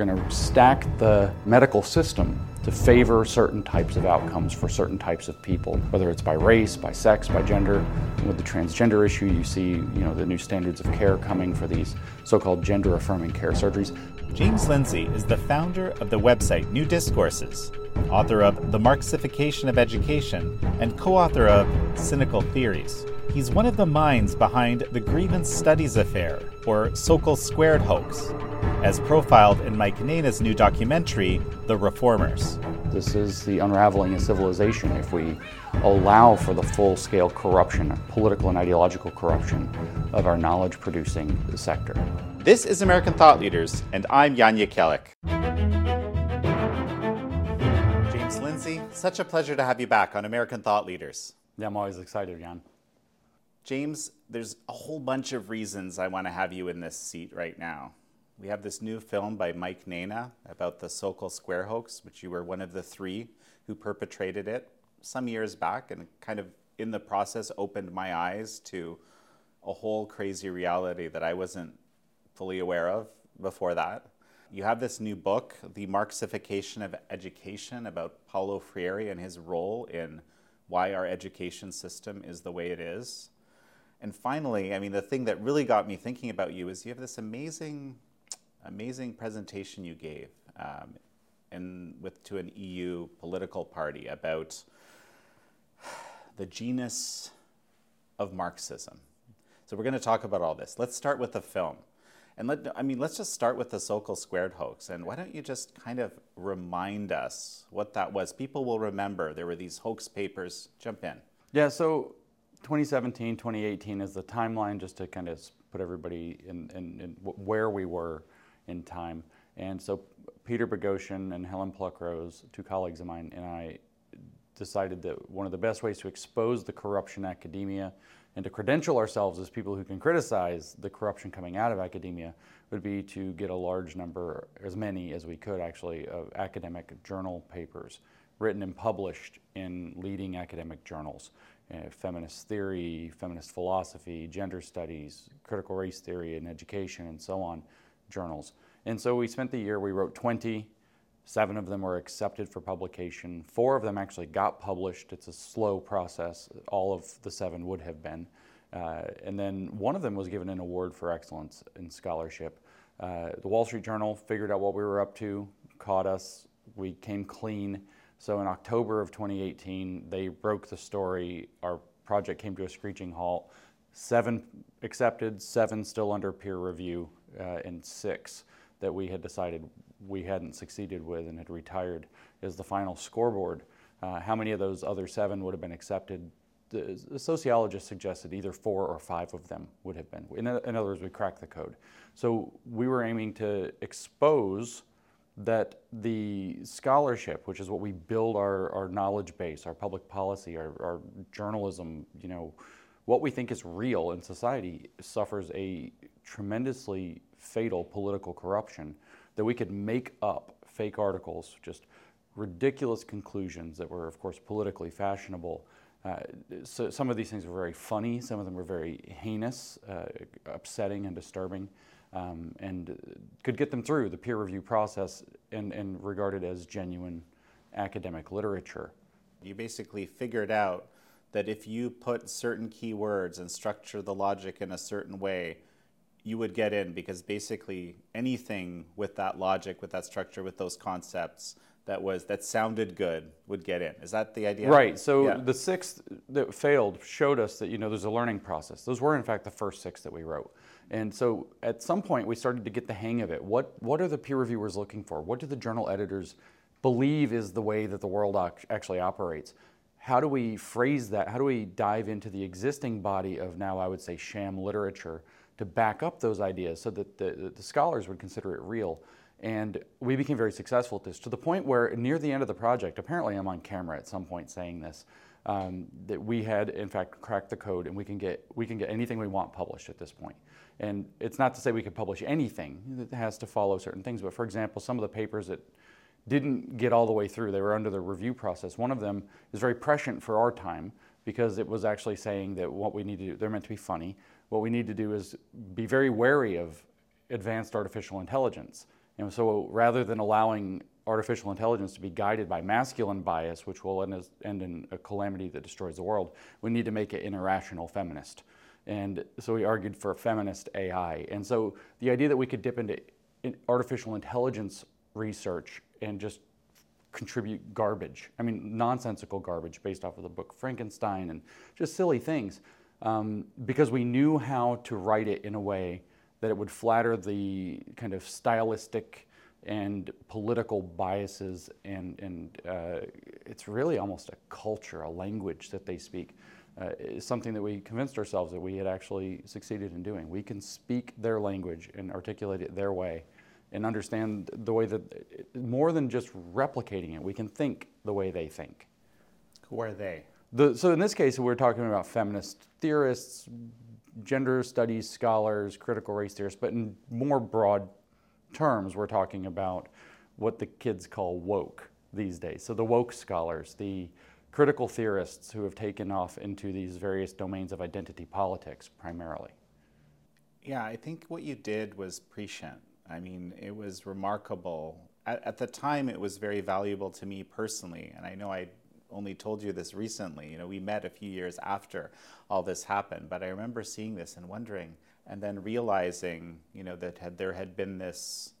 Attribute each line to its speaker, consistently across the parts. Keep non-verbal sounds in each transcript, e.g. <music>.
Speaker 1: Going to stack the medical system to favor certain types of outcomes for certain types of people, whether it's by race, by sex, by gender. With the transgender issue, you see, you know, the new standards of care coming for these so-called gender-affirming care surgeries.
Speaker 2: James Lindsay is the founder of the website New Discourses, author of The Marxification of Education, and co-author of Cynical Theories. He's one of the minds behind the Grievance Studies Affair, or Sokal Squared hoax, as profiled in Mike Nayna's new documentary, The Reformers.
Speaker 1: This is the unraveling of civilization if we allow for the full scale corruption, political and ideological corruption of our knowledge producing sector.
Speaker 2: This is American Thought Leaders, and I'm Jan Jekielek. James Lindsay, such a pleasure to have you back on American Thought Leaders.
Speaker 1: Yeah, I'm always excited, Jan.
Speaker 2: James, there's a whole bunch of reasons I want to have you in this seat right now. We have this new film by Mike Nayna about the Sokal Square hoax, which you were one of the three who perpetrated it some years back, and kind of in the process opened my eyes to a whole crazy reality that I wasn't fully aware of before that. You have this new book, The Marxification of Education, about Paulo Freire and his role in why our education system is the way it is. And finally, I mean, the thing that really got me thinking about you is you have this amazing amazing presentation you gave um, in, with, to an EU political party about the genus of Marxism. So we're going to talk about all this. Let's start with the film. And let, I mean, let's just start with the Sokal Squared hoax. And why don't you just kind of remind us what that was? People will remember there were these hoax papers. Jump in.
Speaker 1: Yeah, so 2017, 2018 is the timeline just to kind of put everybody in, in, in where we were in time. And so Peter Boghossian and Helen Pluckrose, two colleagues of mine, and I decided that one of the best ways to expose the corruption in academia and to credential ourselves as people who can criticize the corruption coming out of academia would be to get a large number, as many as we could actually, of academic journal papers written and published in leading academic journals. Feminist theory, feminist philosophy, gender studies, critical race theory and education, and so on journals. And so we spent the year, we wrote 20, seven of them were accepted for publication, four of them actually got published. It's a slow process, all of the seven would have been. Uh, and then one of them was given an award for excellence in scholarship. Uh, the Wall Street Journal figured out what we were up to, caught us, we came clean. So in October of 2018, they broke the story. Our project came to a screeching halt. Seven accepted, seven still under peer review, uh, and six that we had decided we hadn't succeeded with and had retired is the final scoreboard. Uh, how many of those other seven would have been accepted? The, the sociologist suggested either four or five of them would have been. In, in other words, we cracked the code. So we were aiming to expose that the scholarship, which is what we build our, our knowledge base, our public policy, our, our journalism, you know, what we think is real in society suffers a tremendously fatal political corruption that we could make up fake articles, just ridiculous conclusions that were, of course, politically fashionable. Uh, so some of these things were very funny, some of them were very heinous, uh, upsetting, and disturbing, um, and could get them through the peer review process and, and regarded as genuine academic literature.
Speaker 2: You basically figured out that if you put certain keywords and structure the logic in a certain way, you would get in because basically anything with that logic, with that structure, with those concepts that was that sounded good would get in. Is that the idea?
Speaker 1: Right. So yeah. the sixth that failed showed us that you know there's a learning process. Those were in fact the first six that we wrote. And so at some point we started to get the hang of it. What what are the peer reviewers looking for? What do the journal editors believe is the way that the world actually operates? How do we phrase that? How do we dive into the existing body of now I would say sham literature? to back up those ideas so that the, the scholars would consider it real. And we became very successful at this to the point where, near the end of the project, apparently I'm on camera at some point saying this, um, that we had in fact cracked the code and we can get we can get anything we want published at this point. And it's not to say we could publish anything that has to follow certain things, but for example, some of the papers that didn't get all the way through, they were under the review process. One of them is very prescient for our time because it was actually saying that what we need to do, they're meant to be funny what we need to do is be very wary of advanced artificial intelligence And so rather than allowing artificial intelligence to be guided by masculine bias, which will end, end in a calamity that destroys the world, we need to make it an irrational feminist. And so we argued for feminist AI. And so the idea that we could dip into artificial intelligence research and just contribute garbage. I mean, nonsensical garbage based off of the book Frankenstein and just silly things. Um, because we knew how to write it in a way that it would flatter the kind of stylistic and political biases, and, and uh, it's really almost a culture, a language that they speak. Uh, is something that we convinced ourselves that we had actually succeeded in doing. We can speak their language and articulate it their way and understand the way that, more than just replicating it, we can think the way they think.
Speaker 2: Who are they?
Speaker 1: The, so in this case, we're talking about feminist theorists, gender studies scholars, critical race theorists, but in more broad terms, we're talking about what the kids call woke these days. So the woke scholars, the critical theorists who have taken off into these various domains of identity politics primarily.
Speaker 2: Yeah, I think what you did was prescient. I mean, it was remarkable. At, at, the time, it was very valuable to me personally, and I know I only told you this recently. You know, we met a few years after all this happened, but I remember seeing this and wondering, and then realizing, you know, that had, there had been this,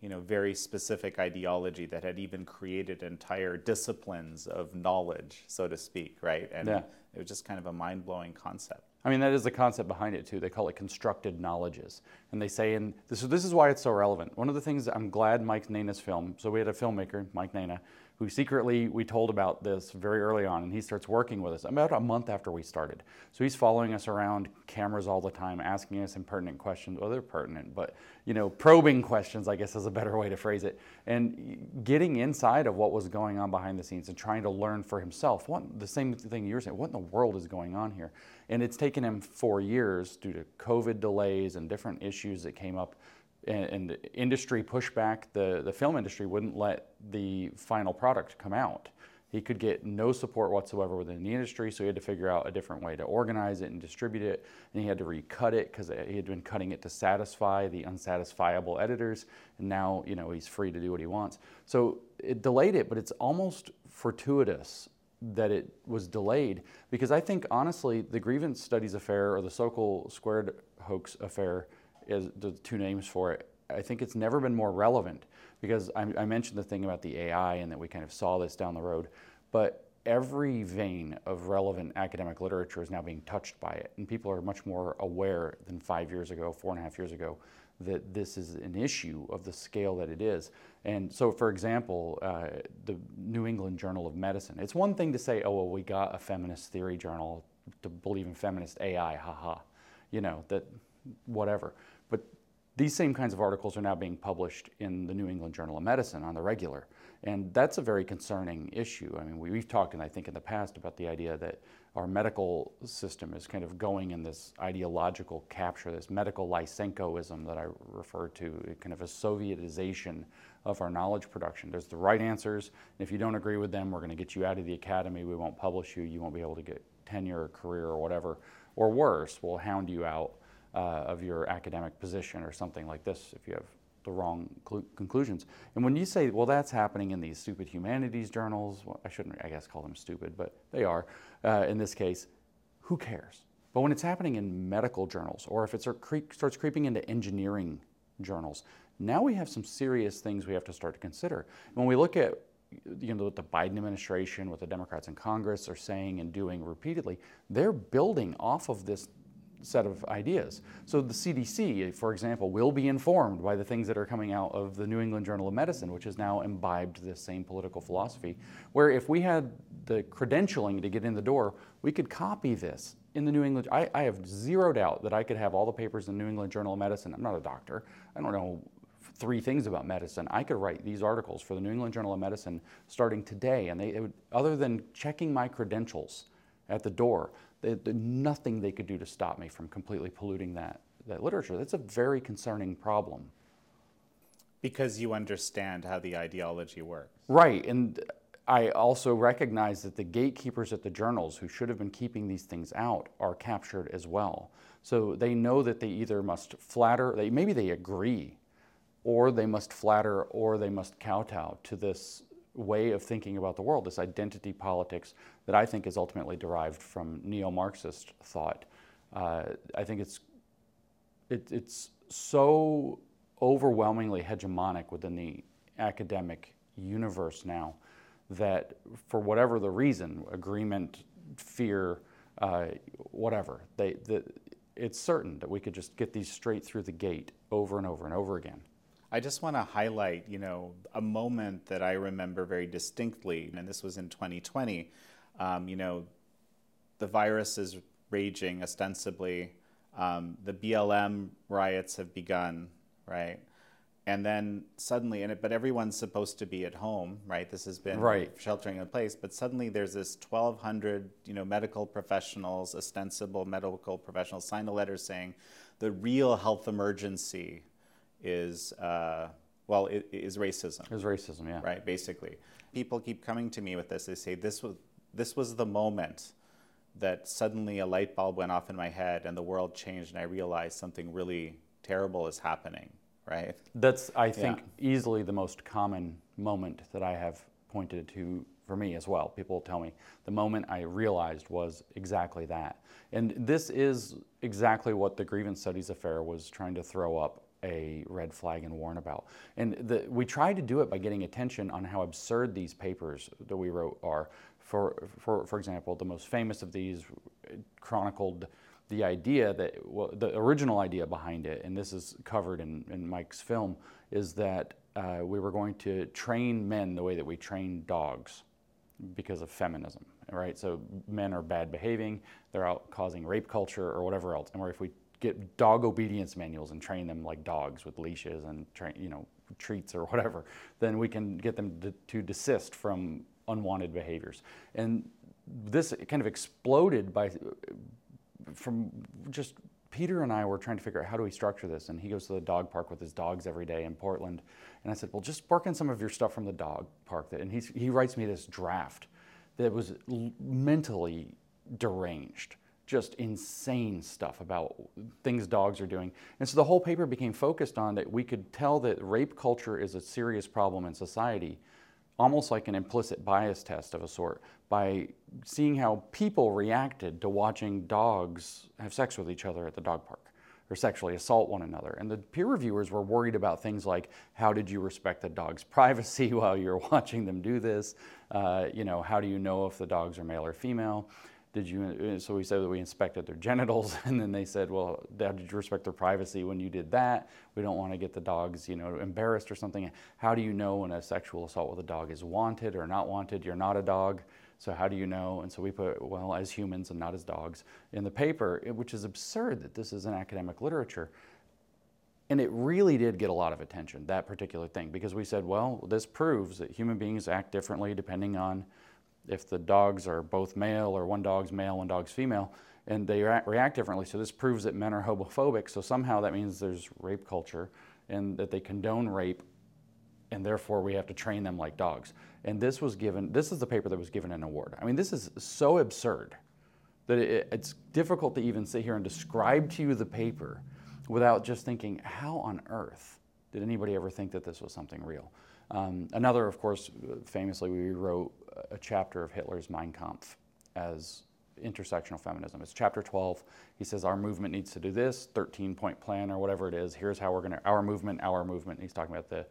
Speaker 2: you know, very specific ideology that had even created entire disciplines of knowledge, so to speak, right? And yeah. it was just kind of a mind blowing concept.
Speaker 1: I mean, that is the concept behind it too. They call it constructed knowledges, and they say, and this, this is why it's so relevant. One of the things I'm glad Mike Nayna's film. So we had a filmmaker, Mike Nayna, who secretly we told about this very early on, and he starts working with us about a month after we started. So he's following us around, cameras all the time, asking us impertinent questions. Well, they're pertinent, but you know, probing questions, I guess, is a better way to phrase it, and getting inside of what was going on behind the scenes and trying to learn for himself. What the same thing you're saying? What in the world is going on here? And it's taken him four years due to COVID delays and different issues that came up and, industry pushback, the, the film industry wouldn't let the final product come out. He could get no support whatsoever within the industry, so he had to figure out a different way to organize it and distribute it. And he had to recut it because he had been cutting it to satisfy the unsatisfiable editors. And now, you know, he's free to do what he wants. So it delayed it, but it's almost fortuitous that it was delayed because I think honestly, the grievance studies affair or the Sokal Squared hoax affair is the two names for it. I think it's never been more relevant because I, I, mentioned the thing about the AI and that we kind of saw this down the road, but every vein of relevant academic literature is now being touched by it, and people are much more aware than five years ago, four and a half years ago, that this is an issue of the scale that it is. And so, for example, uh, the New England Journal of Medicine, it's one thing to say, oh, well, we got a feminist theory journal to believe in feminist AI, haha, you know, that whatever. These same kinds of articles are now being published in the New England Journal of Medicine on the regular. And that's a very concerning issue. I mean, we've talked, and I think in the past, about the idea that our medical system is kind of going in this ideological capture, this medical Lysenkoism that I refer to, kind of a Sovietization of our knowledge production. There's the right answers, and if you don't agree with them, we're going to get you out of the academy, we won't publish you, you won't be able to get tenure or career or whatever. Or worse, we'll hound you out uh, of your academic position or something like this if you have the wrong cl- conclusions. And when you say, well, that's happening in these stupid humanities journals, well, I shouldn't, I guess, call them stupid, but they are uh, in this case, who cares? But when it's happening in medical journals, or if it cre- starts creeping into engineering journals, now we have some serious things we have to start to consider. When we look at you know what the Biden administration, what the Democrats in Congress are saying and doing repeatedly, they're building off of this set of ideas. So the CDC, for example, will be informed by the things that are coming out of the New England Journal of Medicine, which has now imbibed this same political philosophy, where if we had the credentialing to get in the door, we could copy this in the New England. I, I have zero doubt that I could have all the papers in the New England Journal of Medicine. I'm not a doctor. I don't know three things about medicine. I could write these articles for the New England Journal of Medicine starting today, and they would, other than checking my credentials at the door, there's nothing they could do to stop me from completely polluting that, that literature. That's a very concerning problem.
Speaker 2: Because you understand how the ideology works.
Speaker 1: Right. And I also recognize that the gatekeepers at the journals who should have been keeping these things out are captured as well. So they know that they either must flatter, they, maybe they agree or they must flatter, or they must kowtow to this way of thinking about the world, this identity politics that I think is ultimately derived from neo Marxist thought. Uh, I think it's, it, it's so overwhelmingly hegemonic within the academic universe now that, for whatever the reason, agreement, fear, uh, whatever, they, the, it's certain that we could just get these straight through the gate over and over and over again.
Speaker 2: I just want to highlight, you know, a moment that I remember very distinctly, and this was in 2020. Um, you know, the virus is raging ostensibly. Um, the BLM riots have begun, right? And then suddenly, and it, but everyone's supposed to be at home, right? This has been
Speaker 1: right.
Speaker 2: sheltering in place, but suddenly there's this 1,200, you know, medical professionals, ostensible medical professionals, sign a letter saying the real health emergency is uh, well, it, it is racism.
Speaker 1: Is racism, yeah.
Speaker 2: Right, basically. People keep coming to me with this. They say this was this was the moment that suddenly a light bulb went off in my head and the world changed and I realized something really terrible is happening. Right.
Speaker 1: That's I think yeah. easily the most common moment that I have pointed to for me as well. People tell me the moment I realized was exactly that. And this is exactly what the grievance studies affair was trying to throw up a red flag and warn about. And the, we tried to do it by getting attention on how absurd these papers that we wrote are. For, for, for example, the most famous of these chronicled the idea that, well, the original idea behind it, and this is covered in, in Mike's film, is that uh, we were going to train men the way that we train dogs because of feminism, right? So men are bad behaving, they're out causing rape culture or whatever else. And where if we get dog obedience manuals and train them like dogs with leashes and you know, treats or whatever, then we can get them to, to desist from unwanted behaviors. And this kind of exploded by from just Peter and I were trying to figure out how do we structure this, and he goes to the dog park with his dogs every day in Portland, and I said, well, just work in some of your stuff from the dog park, and he he writes me this draft that was mentally deranged just insane stuff about things dogs are doing. And so the whole paper became focused on that we could tell that rape culture is a serious problem in society, almost like an implicit bias test of a sort, by seeing how people reacted to watching dogs have sex with each other at the dog park or sexually assault one another. And the peer reviewers were worried about things like how did you respect the dog's <laughs> privacy while you're watching them do this? Uh, you know, how do you know if the dogs are male or female? Did you so we said that we inspected their <laughs> genitals and then they said well did you respect their privacy when you did that. We don't want to get the dogs you know embarrassed or something. How do you know when a sexual assault with a dog is wanted or not wanted? You're not a dog. So how do you know? And so we put well as humans and not as dogs in the paper which is absurd that this is an academic literature. And it really did get a lot of attention that particular thing because we said well this proves that human beings act differently depending on if the dogs are both male or one dog's male, one dog's female, and they react differently. So this proves that men are homophobic. So somehow that means there's rape culture and that they condone rape, and therefore we have to train them like dogs. And this was given. This is the paper that was given an award. I mean, this is so absurd that it, it's difficult to even sit here and describe to you the paper without just thinking, how on earth did anybody ever think that this was something real? Um, another, of course, famously, we wrote a chapter of Hitler's Mein Kampf as intersectional feminism. It's chapter 12. He says our movement needs to do this, 13 point plan or whatever it is. Here's how we're going to, our movement, our movement. he's talking about the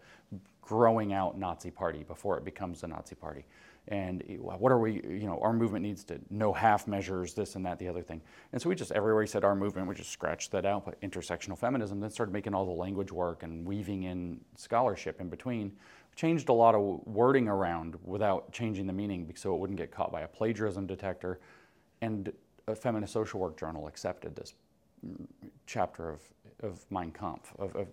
Speaker 1: growing out Nazi party before it becomes the Nazi party. And what are we, you know, our movement needs to know half measures, this and that, the other thing. And so we just, everywhere he said our movement, we just scratched that out, but intersectional feminism, then started making all the language work and weaving in scholarship in between changed a lot of wording around without changing the meaning so it wouldn't get caught by a plagiarism detector. And a feminist social work journal accepted this chapter of, of Mein Kampf. Of, of,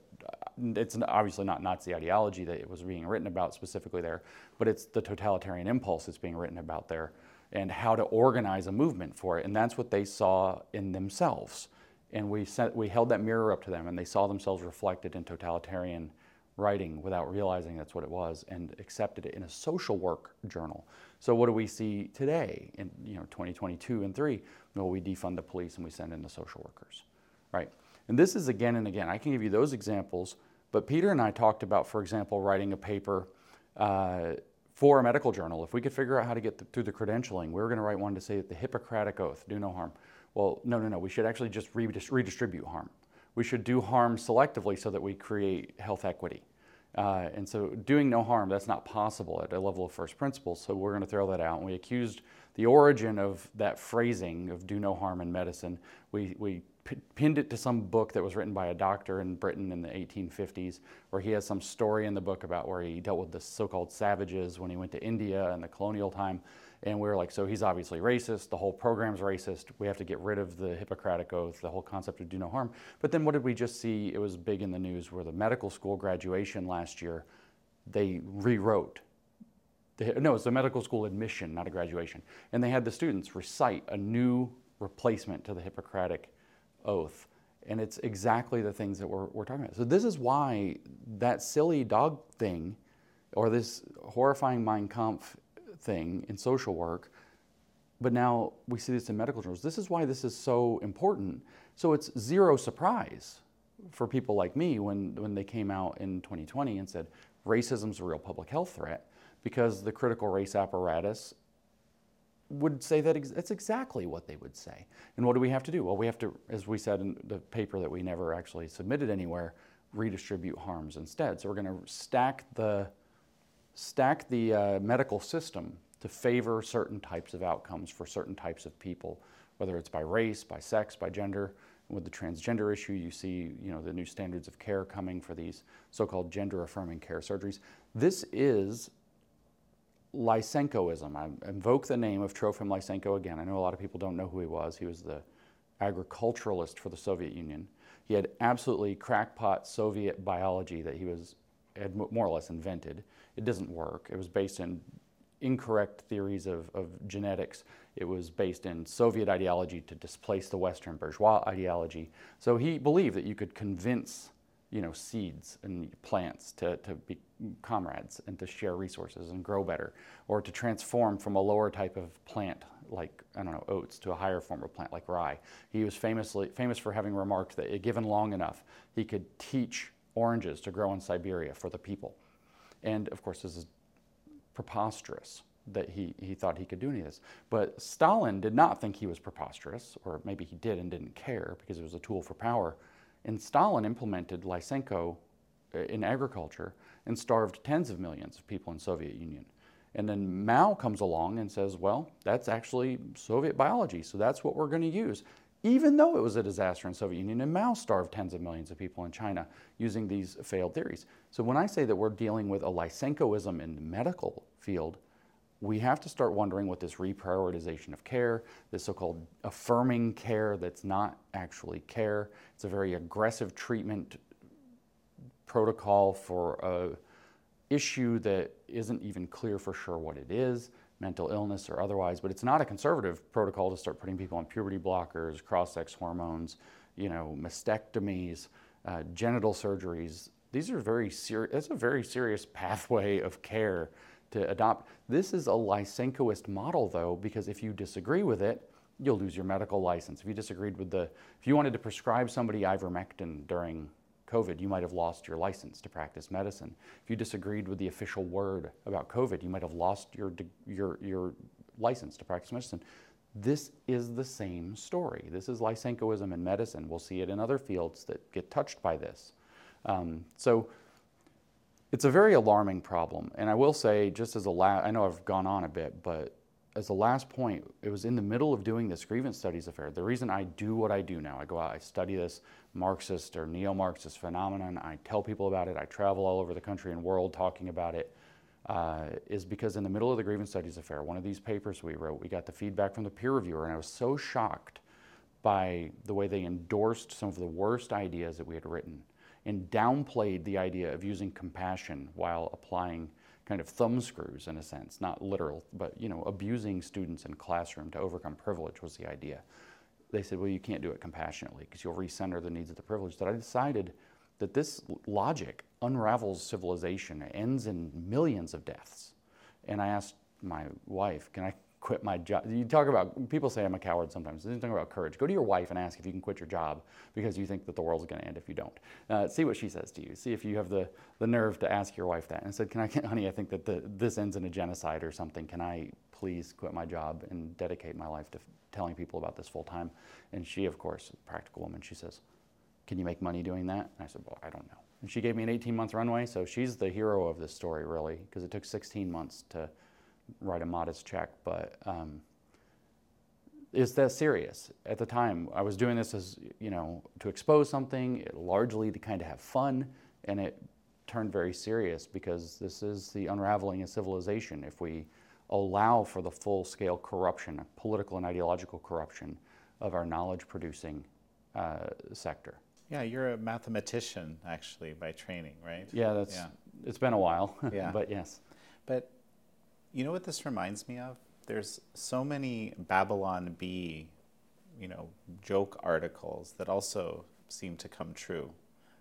Speaker 1: it's obviously not Nazi ideology that it was being written about specifically there, but it's the totalitarian impulse that's being written about there and how to organize a movement for it. And that's what they saw in themselves. And we, we held that mirror up to them, and they saw themselves reflected in totalitarian writing without realizing that's what it was and accepted it in a social work journal. So what do we see today in you know 2022 and 3? Well, we defund the police and we send in the social workers. Right? And this is again and again. I can give you those examples, But Peter and I talked about, for example, writing a paper uh, for a medical journal. If we could figure out how to get th- through the credentialing, we were going to write one to say that the Hippocratic Oath, do no harm. Well, no, no, no. We should actually just redistribute harm. We should do harm selectively so that we create health equity. Uh, and so doing no harm, that's not possible at a level of first principles. So we're going to throw that out. And we accused the origin of that phrasing of do no harm in medicine. We, we p- pinned it to some book that was written by a doctor in Britain in the 1850s, where he has some story in the book about where he dealt with the so called savages when he went to India in the colonial time. And we were like, so he's obviously racist. The whole program's racist. We have to get rid of the Hippocratic Oath, the whole concept of do no harm. But then what did we just see? It was big in the news where the medical school graduation last year, they rewrote. The, no, it's a medical school admission, not a graduation. And they had the students recite a new replacement to the Hippocratic Oath. And it's exactly the things that we're, we're talking about. So, this is why that silly dog thing or this horrifying Mein Kampf thing in social work, but now we see this in medical journals. This is why this is so important. So it's zero surprise for people like me when, when they came out in 2020 and said racism's a real public health threat because the critical race apparatus would say that ex- that's exactly what they would say. And what do we have to do? Well, we have to, as we said in the paper that we never actually submitted anywhere, redistribute harms instead. So we're going to stack the stack the uh, medical system to favor certain types of outcomes for certain types of people, whether it's by race, by sex, by gender. With the transgender issue, you see, you know, the new standards of care coming for these so-called gender-affirming care surgeries. This is Lysenkoism. I invoke the name of Trofim Lysenko again. I know a lot of people don't know who he was. He was the agriculturalist for the Soviet Union. He had absolutely crackpot Soviet biology that he was had more or less invented. It doesn't work. It was based in incorrect theories of, of genetics. It was based in Soviet ideology to displace the Western bourgeois ideology. So he believed that you could convince you know, seeds and plants to, to be comrades and to share resources and grow better, or to transform from a lower type of plant like I don't know oats to a higher form of plant like rye. He was famously famous for having remarked that given long enough, he could teach oranges to grow in Siberia for the people. And of course, this is preposterous that he, he thought he could do any of this. But Stalin did not think he was preposterous, or maybe he did and didn't care because it was a tool for power. And Stalin implemented Lysenko uh, in agriculture and starved tens of millions of people in Soviet Union. And then Mao comes along and says, well, that's actually Soviet biology, so that's what we're going to use even though it was a disaster in Soviet Union and Mao starved tens of millions of people in China using these failed theories. So when I say that we're dealing with a Lysenkoism in the medical field, we have to start wondering what this reprioritization of care, this so-called affirming care that's not actually care. It's a very aggressive treatment protocol for a issue that isn't even clear for sure what it is mental illness or otherwise, but it's not a conservative protocol to start putting people on puberty blockers, cross-sex hormones, you know, mastectomies, uh, genital surgeries. These are very serious. It's a very serious <laughs> pathway of care to adopt. This is a Lysenkoist model, though, because if you disagree with it, you'll lose your medical license. If you disagreed with the, if you wanted to prescribe somebody ivermectin during COVID, you might have lost your license to practice medicine. If you disagreed with the official word about COVID, you might have lost your, your, your license to practice medicine. This is the same story. This is Lysenkoism in medicine. We'll see it in other fields that get touched by this. Um, so it's a very alarming problem. And I will say, just as a last, I know I've gone on a bit, but as a last point, it was in the middle of doing this grievance studies affair. The reason I do what I do now, I go out, I study this Marxist or neo Marxist phenomenon, I tell people about it, I travel all over the country and world talking about it, uh, is because in the middle of the grievance studies affair, one of these papers we wrote, we got the feedback from the peer reviewer, and I was so shocked by the way they endorsed some of the worst ideas that we had written and downplayed the idea of using compassion while applying kind of thumb screws in a sense, not literal, but you know, abusing students in classroom to overcome privilege was the idea. They said, well, you can't do it compassionately because you'll recenter the needs of the privileged. That I decided that this logic unravels civilization, ends in millions of deaths. And I asked my wife, can I quit my job. You talk about people say I'm a coward sometimes. You talk about courage. Go to your wife and ask if you can quit your job because you think that the world's going to end if you don't. Uh, see what she says to you. See if you have the, the nerve to ask your wife that. And I said, "Can I, honey? I think that the, this ends in a genocide or something. Can I please quit my job and dedicate my life to f- telling people about this full time?" And she, of course, practical woman, she says, "Can you make money doing that?" And I said, "Well, I don't know." And she gave me an 18 month runway. So she's the hero of this story, really, because it took 16 months to write a modest check, but um, it's that serious. At the time, I was doing this as you know to expose something, largely to kind of have fun, and it turned very serious because this is the unraveling of civilization. If we allow for the full-scale corruption, political and ideological corruption of our knowledge-producing uh, sector.
Speaker 2: Yeah, you're a mathematician actually by training, right?
Speaker 1: Yeah, that's. Yeah. It's been a while.
Speaker 2: Yeah. <laughs>
Speaker 1: but yes.
Speaker 2: But you know what this reminds me of? There's so many Babylon Bee, you know, joke articles that also seem to come true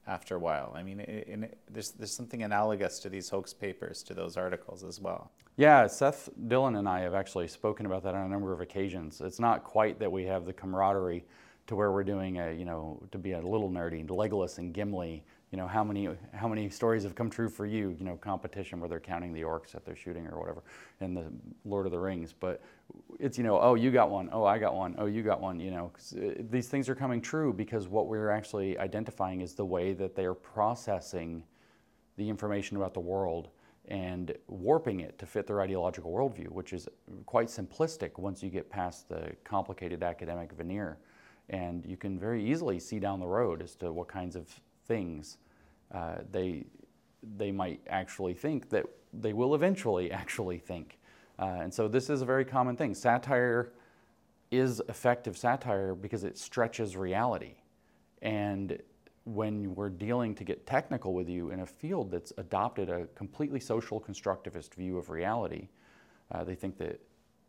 Speaker 2: after a while. I mean, there's, there's something analogous to these hoax papers, to those articles as well.
Speaker 1: Yeah, Seth Dillon and I have actually spoken about that on a number of occasions. It's not quite that we have the camaraderie to where we're doing a, you know, to be a little nerdy, Legolas and Gimli you know, how many how many stories have come true for you? You know, competition where they're counting the orcs that they're shooting or whatever, in the Lord of the Rings. But it's you know, oh, you got one. Oh, I got one. Oh, you got one. You know, uh, these things are coming true because what we're actually identifying is the way that they are processing the information about the world and warping it to fit their ideological worldview, which is quite simplistic once you get past the complicated academic veneer. And you can very easily see down the road as to what kinds of things uh, they, they might actually think that they will eventually <laughs> actually think. Uh, and so this is a very common thing. Satire is effective satire because it stretches reality. And when we're dealing to get technical with you in a field that's adopted a completely social constructivist view of reality, uh, they think that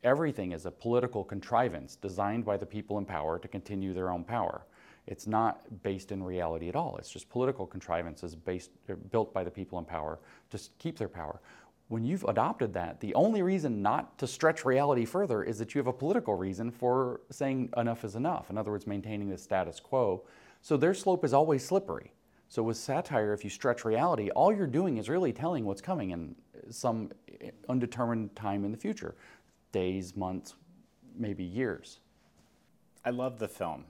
Speaker 1: everything is a political contrivance designed by the people in power to continue their own power. It's not based in reality at all. It's just political contrivances based, built by the people in power to keep their power. When you've adopted that, the only reason not to stretch reality further is that you have a political reason for saying enough is enough. In other words, maintaining the status quo. So their slope is always slippery. So with satire, if you stretch reality, all you're doing is really telling what's coming in some eh, undetermined time in the future days, months, maybe years.
Speaker 2: I love the film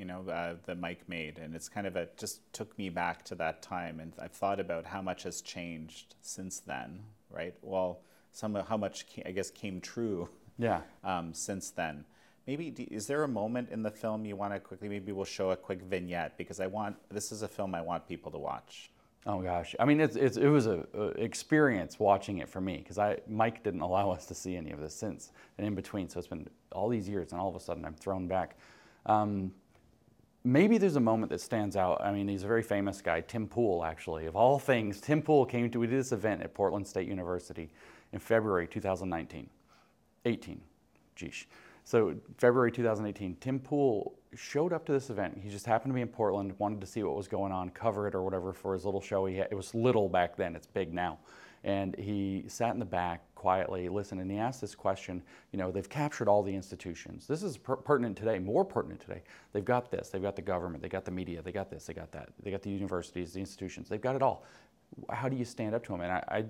Speaker 2: you know, uh, that Mike made, and it's kind of a just took me back to that time, and I've thought about how much has changed since then, right? Well, some how much I guess came true,
Speaker 1: yeah, <laughs>
Speaker 2: um, since then. Maybe is there a moment in the film you want to quickly? Maybe we'll show a quick vignette because I want this is a film I want people to watch.
Speaker 1: Oh gosh, I mean it's, it's it was a, a, experience watching it for me because I Mike didn't allow us to see any of this since and in between, so it's been all these years, and all of a sudden I'm thrown back. Um, maybe there's a moment that stands out. I mean, he's a very famous guy, Tim Pool, actually. Of all things, Tim Pool came to, we did this event at Portland State University in February 2019. 18, geesh. So, February 2018, Tim Pool showed up to this event. He just happened to be in Portland, wanted to see what was going on, cover it or whatever for his little show. He had, it was little back then, it's big now. And he sat in the back quietly, listen, and he asked this question. You know, they've captured all the institutions. This is per- pertinent today, more pertinent today. They've got this, they've got the government, they got the media, they got this, they got that, they got the universities, the institutions, they've got it all. How do you stand up to them? And I, I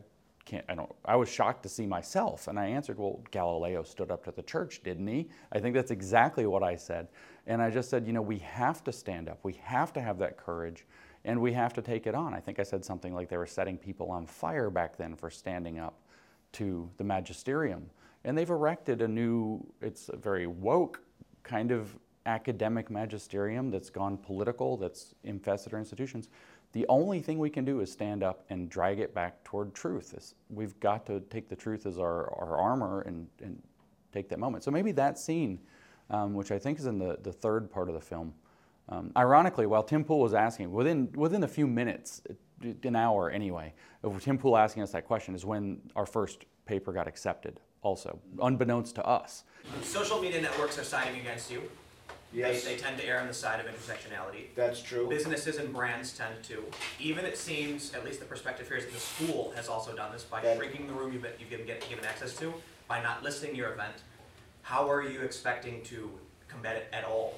Speaker 1: can't, I don't, I was shocked to see myself. And I answered, well, Galileo stood up to the church, didn't he? I think that's exactly what I said. And I just said, you know, we have to stand up. We have to have that courage and we have to take it on. I think I said something like they were setting people on fire back then for standing up to the magisterium. And they've erected a new, it's a very woke kind of academic magisterium that's gone political, that's infested our institutions. The only thing we can do is stand up and drag it back toward truth. It's, we've got to take the truth as our, our armor and, and take that moment. So maybe that scene, um, which I think is in the, the third part of the film, um, ironically, while Tim Pool was asking, within, within a few minutes, an hour anyway, of Tim Pool asking us that question is when our first paper got accepted, also, unbeknownst to us.
Speaker 3: Social media networks are siding against you. Yes.
Speaker 4: They, they tend to err on the side of intersectionality.
Speaker 3: That's true.
Speaker 4: Businesses and brands tend to. Even it seems, at least the perspective here is that the school has also done this by
Speaker 3: That-
Speaker 4: shrinking the room you've been, you've given, get- given access to, by not listing your event. How are you expecting to combat it at all?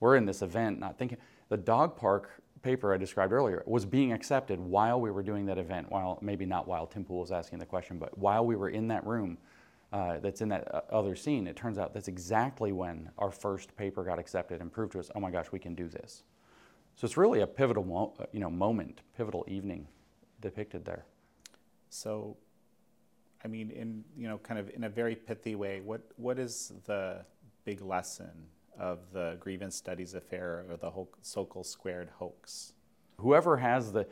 Speaker 1: We're in this event not thinking. The dog park paper I described earlier was being accepted while we were doing that event, while maybe not while Tim Pool was asking the question, but while we were in that room uh, that's in that uh, other scene, it turns out that's exactly when our first paper got accepted and proved to us, oh my gosh, we can do this. So it's really a pivotal mo- uh, you know, moment, pivotal evening depicted there.
Speaker 2: So, I mean, in you know, kind of in a very pithy way, what what is the big lesson of the grievance studies affair or the Sokal squared hoax?
Speaker 1: whoever has the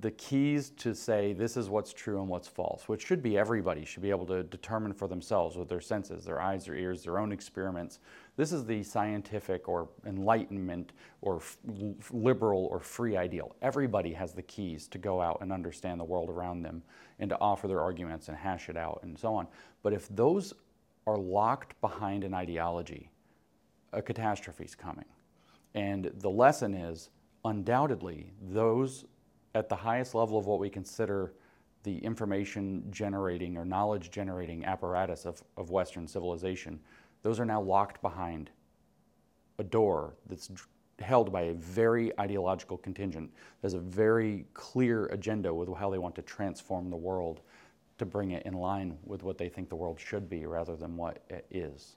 Speaker 1: the keys to say this is what's true and what's false, which should be everybody should be able to determine for themselves with their senses, their eyes, their ears, their own experiments. This is the scientific or enlightenment or f- liberal or free ideal. Everybody has the keys to go out and understand the world around them and to offer their arguments and hash it out and so on. But if those are locked behind an ideology, a catastrophe is coming. And the lesson is undoubtedly those at the highest level of what we consider the information generating or knowledge generating apparatus of, of Western civilization, those are now locked behind a door that's held by a very ideological contingent. There's a very clear agenda with how they want to transform the world to bring it in line with what they think the world should be rather than what it is.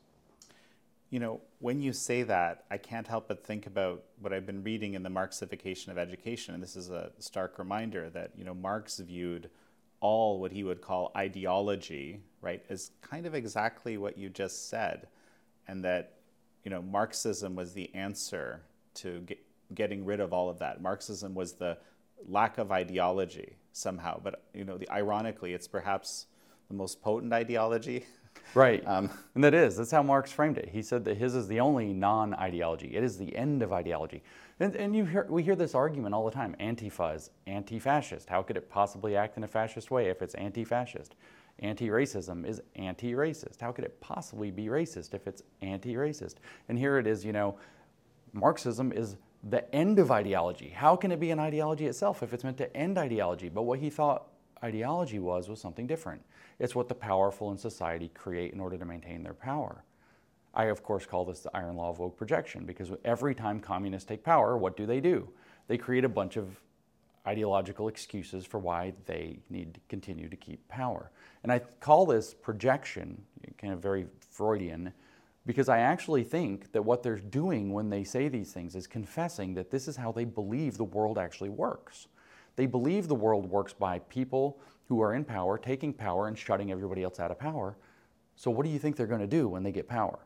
Speaker 2: You know, when you say that, I can't help but think about what I've been reading in the Marxification of education, and this is a stark reminder that you know Marx viewed all what he would call ideology, right, as kind of exactly what you just said, and that you know Marxism was the answer to get, getting rid of all of that. Marxism was the lack of ideology somehow, but you know, the, ironically, it's perhaps the most potent ideology. <laughs>
Speaker 1: Right.
Speaker 2: Um,
Speaker 1: and that is, that's how Marx framed it. He said that his is the only non ideology, it is the end of ideology. And, and you hear, we hear this argument all the time Antifa is anti fascist. How could it possibly act in a fascist way if it's anti fascist? Anti racism is anti racist. How could it possibly be racist if it's anti racist? And here it is, you know, Marxism is the end of ideology. How can it be an ideology itself if it's meant to end ideology? But what he thought ideology was was something different. It's what the powerful in society create in order to maintain their power. I, of course, call this the iron law of woke projection because every time communists take power, what do they do? They create a bunch of ideological excuses for why they need to continue to keep power. And I call this projection, kind of very Freudian, because I actually think that what they're doing when they say these things is confessing that this is how they believe the world actually works. They believe the world works by people who are in power taking power and shutting everybody else out of power. So, what do you think they're going to do when they get power?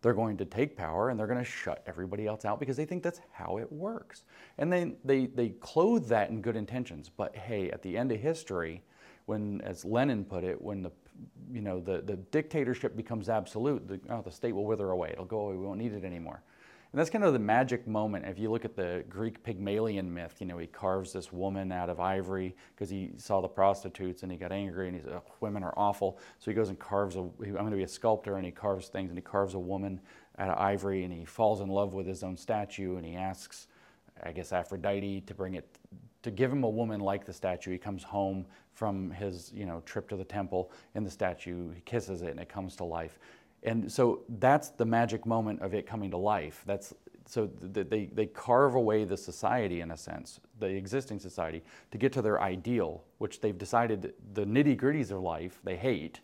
Speaker 1: They're going to take power and they're going to shut everybody else out because they think that's how it works. And then they, they clothe that in good intentions. But hey, at the end of history, when, as Lenin put it, when the, you know, the, the dictatorship becomes absolute, the, oh, the state will wither away. It'll go away. We won't need it anymore. And that's kind of the magic moment. If you look at the Greek Pygmalion myth, you know, he carves this woman out of ivory because he saw the prostitutes and he got angry and he said, oh, women are awful. So he goes and carves a, I'm going to be a sculptor and he carves things and he carves a woman out of ivory and he falls in love with his own statue and he asks, I guess, Aphrodite to bring it, to give him a woman like the statue. He comes home from his, you know, trip to the temple and the statue, he kisses it and it comes to life. And so that's the magic moment of it coming to life. That's so th- they, they carve away the society in a sense, the existing society, to get to their ideal, which they've decided the nitty gritties of life they hate.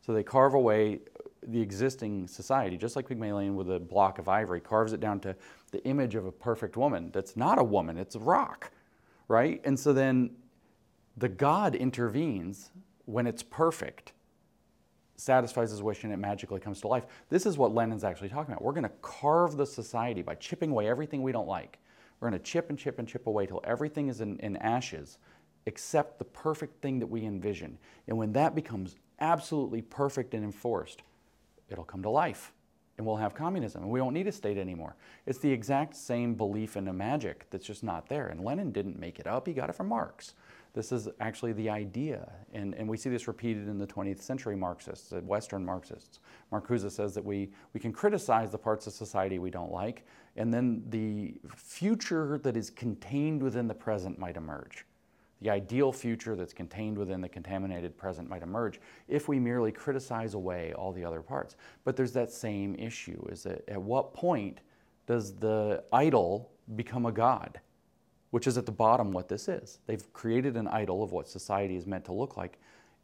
Speaker 1: So they carve away the existing society, just like Pygmalion with a block of ivory, carves it down to the image of a perfect woman that's not a woman, it's a rock, right? And so then the God intervenes when it's perfect satisfies his wish and it magically comes to life. This is what Lenin's actually talking about. We're going to carve the society by chipping away everything we don't like. We're going to chip and chip and chip away till everything is in, in ashes except the perfect thing that we envision. And when that becomes absolutely perfect and enforced, it'll come to life and we'll have communism and we won't need a state anymore. It's the exact same belief in a magic that's just not there. And Lenin didn't make it up, he got it from Marx. This is actually the idea. And, and we see this repeated in the 20th century Marxists, Western Marxists. Marcuse says that we, we can criticize the parts of society we don't like, and then the future that is contained within the present might emerge. The ideal future that's contained within the contaminated present might emerge if we merely criticize away all the other parts. But there's that same issue is that at what point does the idol become a god? Which is at the bottom what this is. They've created an idol of what society is meant to look like,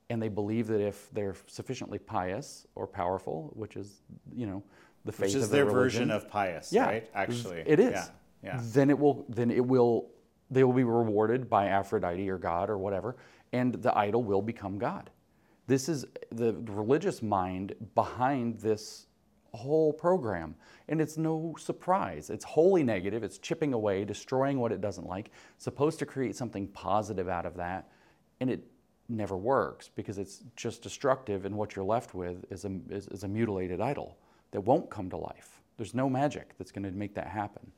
Speaker 1: and they believe that if they're sufficiently pious or powerful, which is, you know, the faith
Speaker 2: Which is
Speaker 1: of
Speaker 2: their
Speaker 1: religion,
Speaker 2: version of pious,
Speaker 1: yeah,
Speaker 2: right? Actually,
Speaker 1: it is.
Speaker 2: Yeah. yeah.
Speaker 1: Then it will. Then it will. They will be rewarded by Aphrodite or God or whatever, and the idol will become God. This is the religious mind behind this whole program, and it's no surprise. It's wholly negative. It's chipping away, destroying what it doesn't like. Supposed to create something positive out of that, and it never works because it's just destructive, and what you're left with is a, is, is a mutilated idol that won't come to life. There's no magic that's going to make that happen.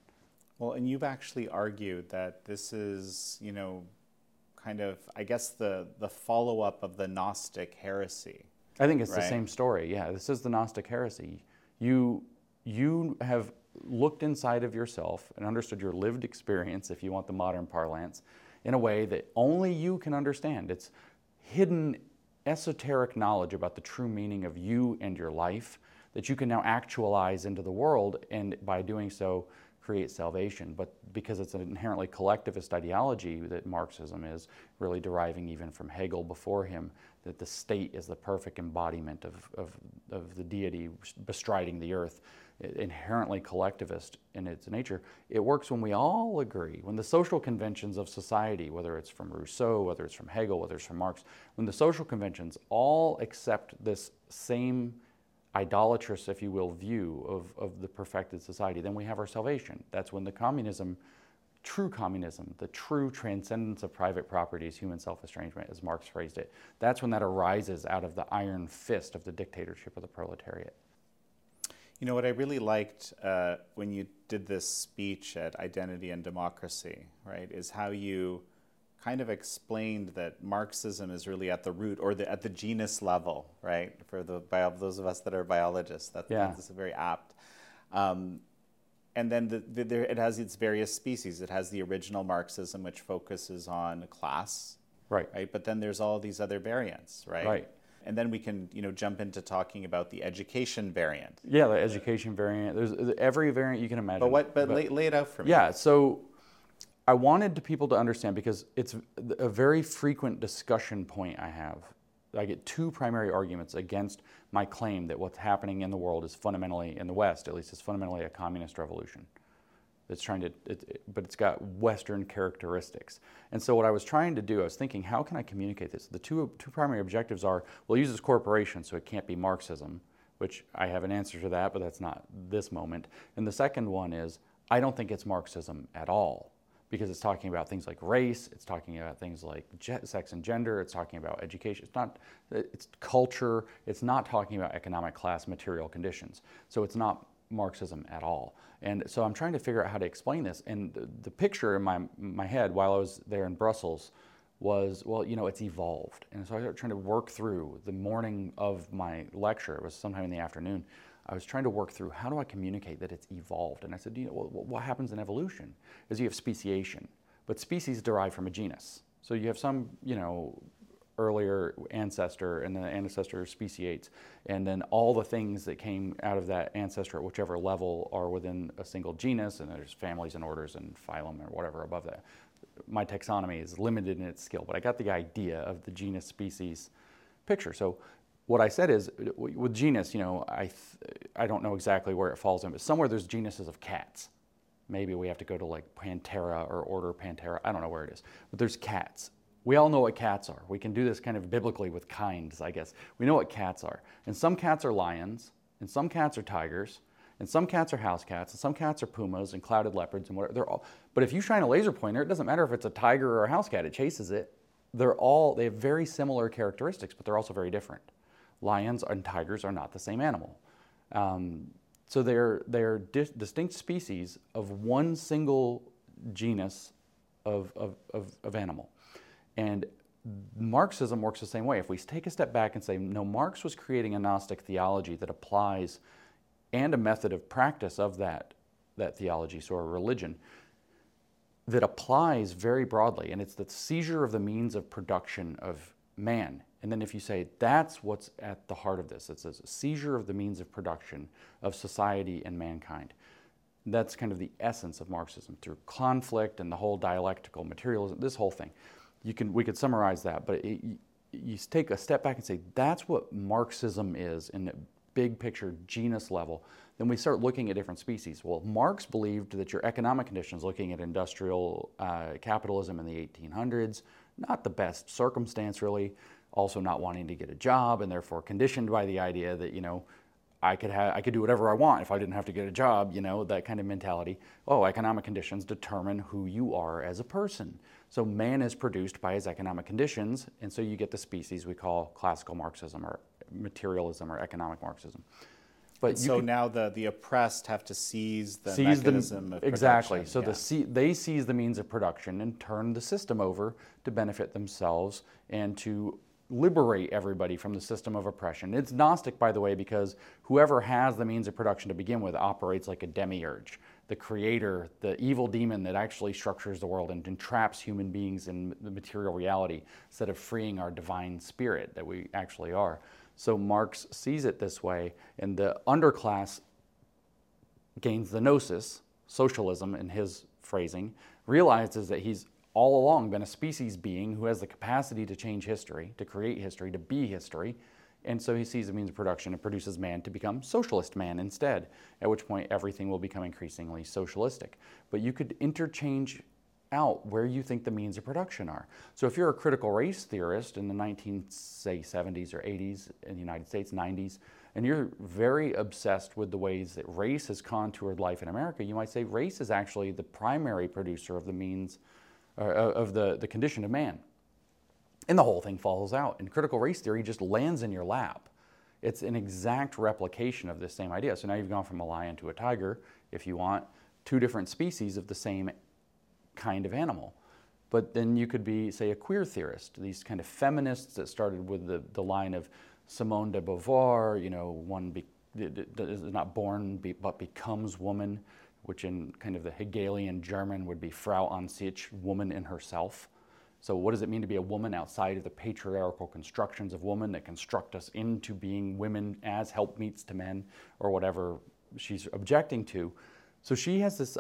Speaker 2: Well, and you've actually argued that this is, you know, kind of, I guess, the, the follow up of the Gnostic heresy.
Speaker 1: I think it's the same story. Yeah, this is the Gnostic heresy. You, you have looked inside of yourself and understood your lived experience, if you want the modern parlance, in a way that only you can understand. It's hidden esoteric knowledge about the true meaning of you and your life that you can now actualize into the world, and by doing so, create salvation. But because it's an inherently collectivist ideology that Marxism is, really deriving even from Hegel before him, that the state is the perfect embodiment of, of, of the deity bestriding the earth, inherently collectivist in its nature, it works when we all agree, when the social conventions of society, whether it's from Rousseau, whether it's from Hegel, whether it's from Marx, when the social conventions all accept this same idolatrous, if you will, view of, of the perfected society, then we have our salvation. That's when the communism, true communism, the true transcendence of private properties, human self estrangement, as Marx phrased it, that's when that arises out of the iron fist of the dictatorship of the proletariat.
Speaker 2: You know what I really liked uh, when you did this speech at Identity and Democracy, right, is how you kind of explained that Marxism is really at the root or the, at the genus level, right? For the bio, those of us that are biologists, that,
Speaker 1: Yeah.
Speaker 2: that's very apt. Um, and then the, the, there, it has its various species. It has the original Marxism, which focuses on class,
Speaker 1: Right.
Speaker 2: right? But then there's all these other variants, right?
Speaker 1: Right.
Speaker 2: And then we can, you know, jump into talking about the education variant.
Speaker 1: Yeah, the education variant. There's every variant you can imagine.
Speaker 2: But what? But, lay, lay it out for me.
Speaker 1: Yeah, so I wanted people to understand because it's a very frequent discussion point I have. I get two primary arguments against my claim that what's happening in the world is fundamentally, in the West at least, is fundamentally a communist revolution. It's trying to, it, it- but it's got Western characteristics. And so what I was trying to do, I was thinking, how can I communicate this? The two, two primary objectives are, we'll use this corporation, so it can't be Marxism, which I have an answer to that, but that's not this moment. And the second one is, I don't think it's Marxism at all because it's talking about things like race, it's talking about things like sex and gender, it's talking about education. It's not, it's culture. It's not talking about economic class, material conditions. So it's not Marxism at all. And so I'm trying to figure out how to explain this. And the, the picture in my my head while I was there in Brussels was, well, you know, it's evolved. And so I started trying to work through the morning of my lecture. It was sometime in the afternoon. I was trying to work through how do I communicate that it's evolved. And I said, you know, what, happens in evolution is you have speciation, but species derive from a genus. So you have some, you know, earlier ancestor and the ancestor speciates and then all the things that came out of that ancestor at whichever level are within a single genus and there's families and orders and phylum or whatever above that my taxonomy is limited in its skill but i got the idea of the genus species picture so what i said is with genus you know i th- i don't know exactly where it falls in but somewhere there's genuses of cats maybe we have to go to like Panthera or order Panthera. I don't know where it is, but there's cats. We all know what cats are. We can do this kind of biblically with kinds, I guess. We know what cats are. And some cats are lions, and some cats are tigers, and some cats are house cats, and some cats are pumas and clouded leopards and whatever. They're all. But if you shine a laser pointer, it doesn't matter if it's a tiger or a house cat. It chases it. They're all. They have very similar characteristics, but they're also very different. Lions and tigers are not the same animal. Um, so they're, they're dis- distinct species of one single genus of, of, of, of animal. And Marxism works the same way. If we take a step back and say, no, Marx was creating a Gnostic theology that applies and a method of practice of that, that theology, so a religion, that applies very broadly, and it's the seizure of the means of production of man. And then if you say that's what's at the heart of this, it's a seizure of the means of production of society and mankind. That's kind of the essence of Marxism through conflict and the whole dialectical materialism, this whole thing. You can, we could summarize that, but it, you take a step back and say that's what Marxism is in a big picture genus level. Then we start looking at different species. Well, Marx believed that your economic conditions, looking at industrial uh, capitalism in the 1800s, not the best circumstance really, also not wanting to get a job and therefore conditioned by the idea that, you know, I could have I could do whatever I want if I didn't have to get a job, you know, that kind of mentality. Oh, economic conditions determine who you are as a person. So man is produced by his economic conditions, and so you get the species we call classical Marxism or materialism or economic Marxism.
Speaker 2: But so could, now the, the oppressed have to seize the
Speaker 1: seize
Speaker 2: mechanism
Speaker 1: the,
Speaker 2: of
Speaker 1: exactly. So
Speaker 2: yeah.
Speaker 1: the they seize the means of production and turn the system over to benefit themselves and to liberate everybody from the system of oppression. It's Gnostic, by the way, because whoever has the means of production to begin with operates like a demiurge, the creator, the evil demon that actually structures the world and entraps human beings in the material reality instead of freeing our divine spirit that we actually are. So Marx sees it this way, and the underclass gains the gnosis, socialism in his phrasing, realizes that he's all along been a species being who has the capacity to change history, to create history, to be history. And so he sees the means of production and produces man to become socialist man instead, at which point everything will become increasingly socialistic. But you could interchange out where you think the means of production are. So if you're a critical race theorist in the 1970s or 80s in the United States, 90s, and you're very obsessed with the ways that race has contoured life in America, you might say race is actually the primary producer of the means uh, of the, the condition of man. And the whole thing falls out. And critical race theory just lands in your lap. It's an exact replication of this same idea. So now you've gone from a lion to a tiger, if you want, two different species of the same kind of animal. But then you could be, say, a queer theorist, these kind of feminists that started with the, the line of Simone de Beauvoir, you know, one be, is not born be, but becomes woman, which in kind of the Hegelian German would be Frau an sich, woman in herself. So, what does it mean to be a woman outside of the patriarchal constructions of woman that construct us into being women as helpmeets to men or whatever she's objecting to? So, she has this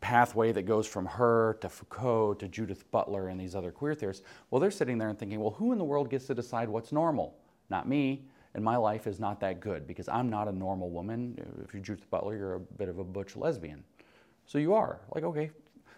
Speaker 1: pathway that goes from her to Foucault to Judith Butler and these other queer theorists. Well, they're sitting there and thinking, well, who in the world gets to decide what's normal? Not me. And my life is not that good because I'm not a normal woman. If you're Judith Butler, you're a bit of a butch lesbian. So you are. Like, okay,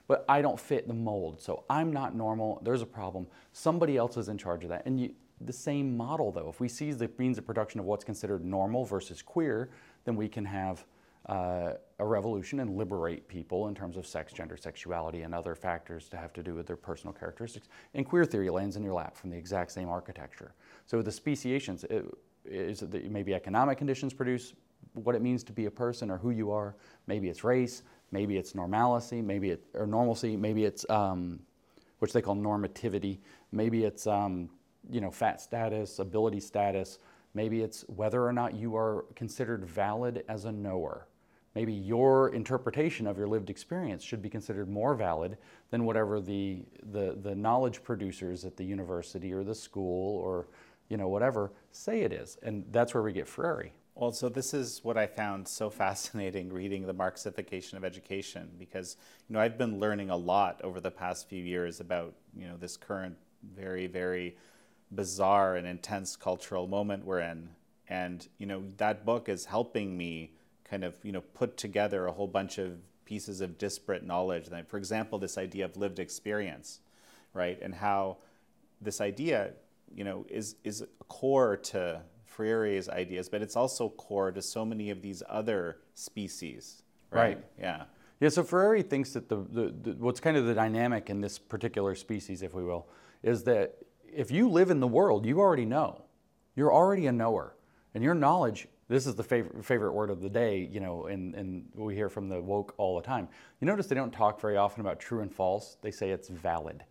Speaker 1: but I don't fit the mold. So I'm not normal. There's a problem. Somebody else is in charge of that. And you, the same model, though, if we seize the means of production of what's considered normal versus queer, then we can have uh, a revolution and liberate people in terms of sex, gender, sexuality, and other factors to have to do with their personal characteristics. And queer theory lands in your lap from the exact same architecture. So the speciations, it, is it that maybe economic conditions produce what it means to be a person or who you are. Maybe it's race. Maybe it's normalcy. Maybe it or normalcy. Maybe it's um, which they call normativity. Maybe it's um, you know fat status, ability status. Maybe it's whether or not you are considered valid as a knower. Maybe your interpretation of your lived experience should be considered more valid than whatever the, the, the knowledge producers at the university or the school or you know, whatever, say it is. And that's where we get Freire.
Speaker 2: Well, so this is what I found so fascinating reading the Marxification of education because, you know, I've been learning a lot over the past few years about, you know, this current very, very bizarre and intense cultural moment we're in. And, you know, that book is helping me kind of, you know, put together a whole bunch of pieces of disparate knowledge. For example, this idea of lived experience, right? And how this idea you know, is, is core to Freire's ideas, but it's also core to so many of these other species, right? right.
Speaker 1: Yeah. Yeah, so Freire thinks that the, the, the, what's kind of the dynamic in this particular species, if we will, is that if you live in the world, you already know. You're already a knower. And your knowledge, this is the favorite, favorite word of the day, you know, and, and we hear from the woke all the time. You notice they don't talk very often about true and false. They say it's valid.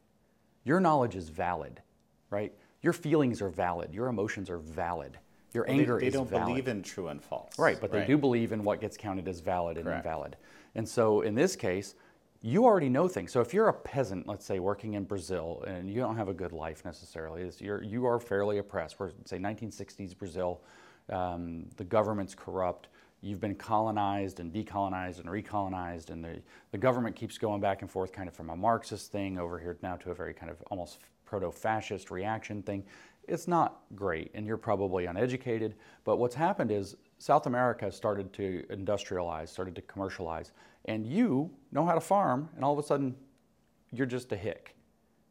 Speaker 1: your knowledge is valid, right? Your feelings are valid. Your emotions are valid. Your
Speaker 2: Well,
Speaker 1: anger
Speaker 2: they, they
Speaker 1: is valid.
Speaker 2: They don't believe in true and false.
Speaker 1: Right, but they do believe in what gets counted as valid and
Speaker 2: Correct.
Speaker 1: invalid. And so in this case, you already know things. So if you're a peasant, let's say working in Brazil, and you don't have a good life necessarily, is you're, you are fairly oppressed. We're say 1960s Brazil, um, the government's corrupt. You've been colonized and decolonized and recolonized, and the, the government keeps going back and forth, kind of from a Marxist thing over here now to a very kind of almost proto-fascist reaction thing. It's not great, and you're probably uneducated. But what's happened is South America started to industrialize, started to commercialize, and you know how to farm, and all of a sudden, you're just a hick.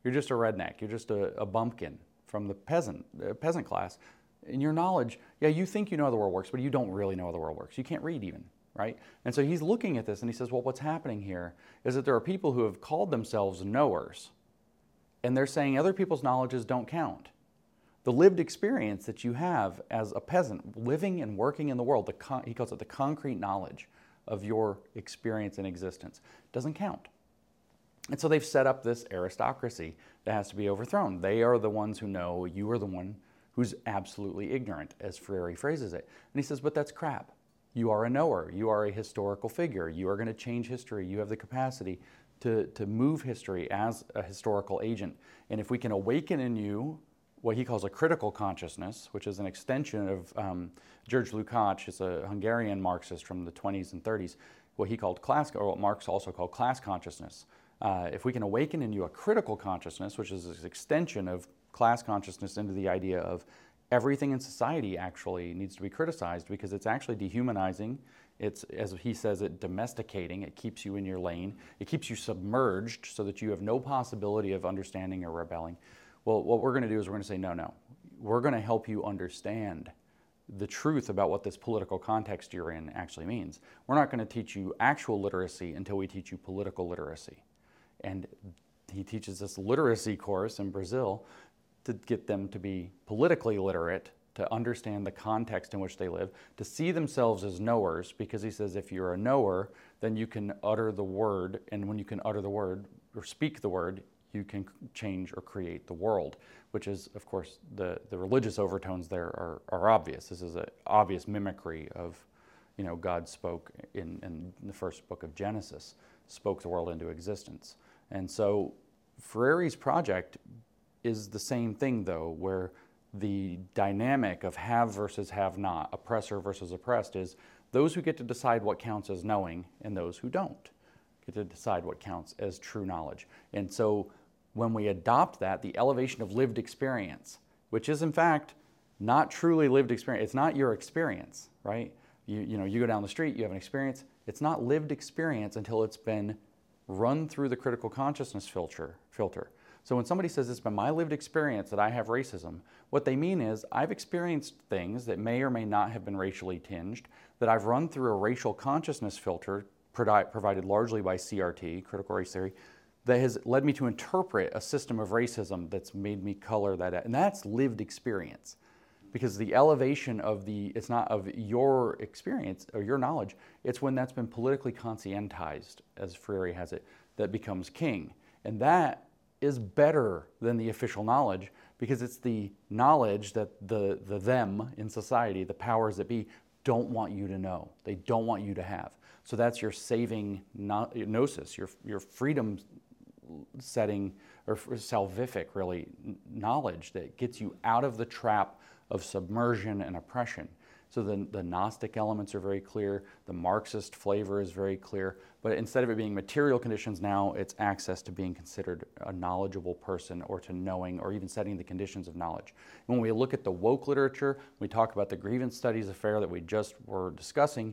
Speaker 1: You're just a redneck. You're just a, a bumpkin from the peasant uh, peasant class. In your knowledge, yeah, you think you know how the world works, but you don't really know how the world works. You can't read even, right? And so he's looking at this and he says, well, what's happening here is that there are people who have called themselves knowers, and they're saying other people's knowledges don't count. The lived experience that you have as a peasant living and working in the world, the he calls it the concrete knowledge of your experience and existence, doesn't count. And so they've set up this aristocracy that has to be overthrown. They are the ones who know, you are the one who's absolutely ignorant, as Freire phrases it. And he says, but that's crap. You are a knower, you are a historical figure, you are going to change history, you have the capacity to, to move history as a historical agent. And if we can awaken in you what he calls a critical consciousness, which is an extension of um, George Lukács, is a Hungarian Marxist from the 20s and 30s, what he called class, or what Marx also called class consciousness. Uh, if we can awaken in you a critical consciousness, which is this extension of class consciousness into the idea of everything in society actually needs to be criticized because it's actually dehumanizing. It's, as he says, it domesticating. It keeps you in your lane. It keeps you submerged so that you have no possibility of understanding or rebelling. Well, what we're going to do is we're going to say, no, no. We're going to help you understand the truth about what this political context you're in actually means. We're not going to teach you actual literacy until we teach you political literacy. And he teaches this literacy course in Brazil to get them to be politically literate, to understand the context in which they live, to see themselves as knowers, because he says if you're a knower, then you can utter the word, and when you can utter the word or speak the word, you can change or create the world, which is, of course, the, the religious overtones there are, are obvious. This is an obvious mimicry of, you know, God spoke in, in the first book of Genesis, spoke the world into existence. And so Freire's project is the same thing, though, where the dynamic of have versus have not, oppressor versus oppressed, is those who get to decide what counts as knowing and those who don't get to decide what counts as true knowledge. And so when we adopt that, the elevation of lived experience, which is in fact not truly lived experience, it's not your experience, right? You, you know, you go down the street, you have an experience. It's not lived experience until it's been run through the critical consciousness filter. filter. So when somebody says it's been my lived experience that I have racism, what they mean is I've experienced things that may or may not have been racially tinged, that I've run through a racial consciousness filter provided largely by CRT, critical race theory, that has led me to interpret a system of racism that's made me color that. And that's lived experience. Because the elevation of the, it's not of your experience or your knowledge, it's when that's been politically conscientized, as Freire has it, that becomes king. And that is better than the official knowledge because it's the knowledge that the, the them in society, the powers that be, don't want you to know. They don't want you to have. So that's your saving gnosis, your, your freedom setting or salvific, really, knowledge that gets you out of the trap of submersion and oppression. So the, the Gnostic elements are very clear, the Marxist flavor is very clear, but instead of it being material conditions, now it's access to being considered a knowledgeable person or to knowing or even setting the conditions of knowledge. When we look at the woke literature, we talk about the grievance studies affair that we just were discussing,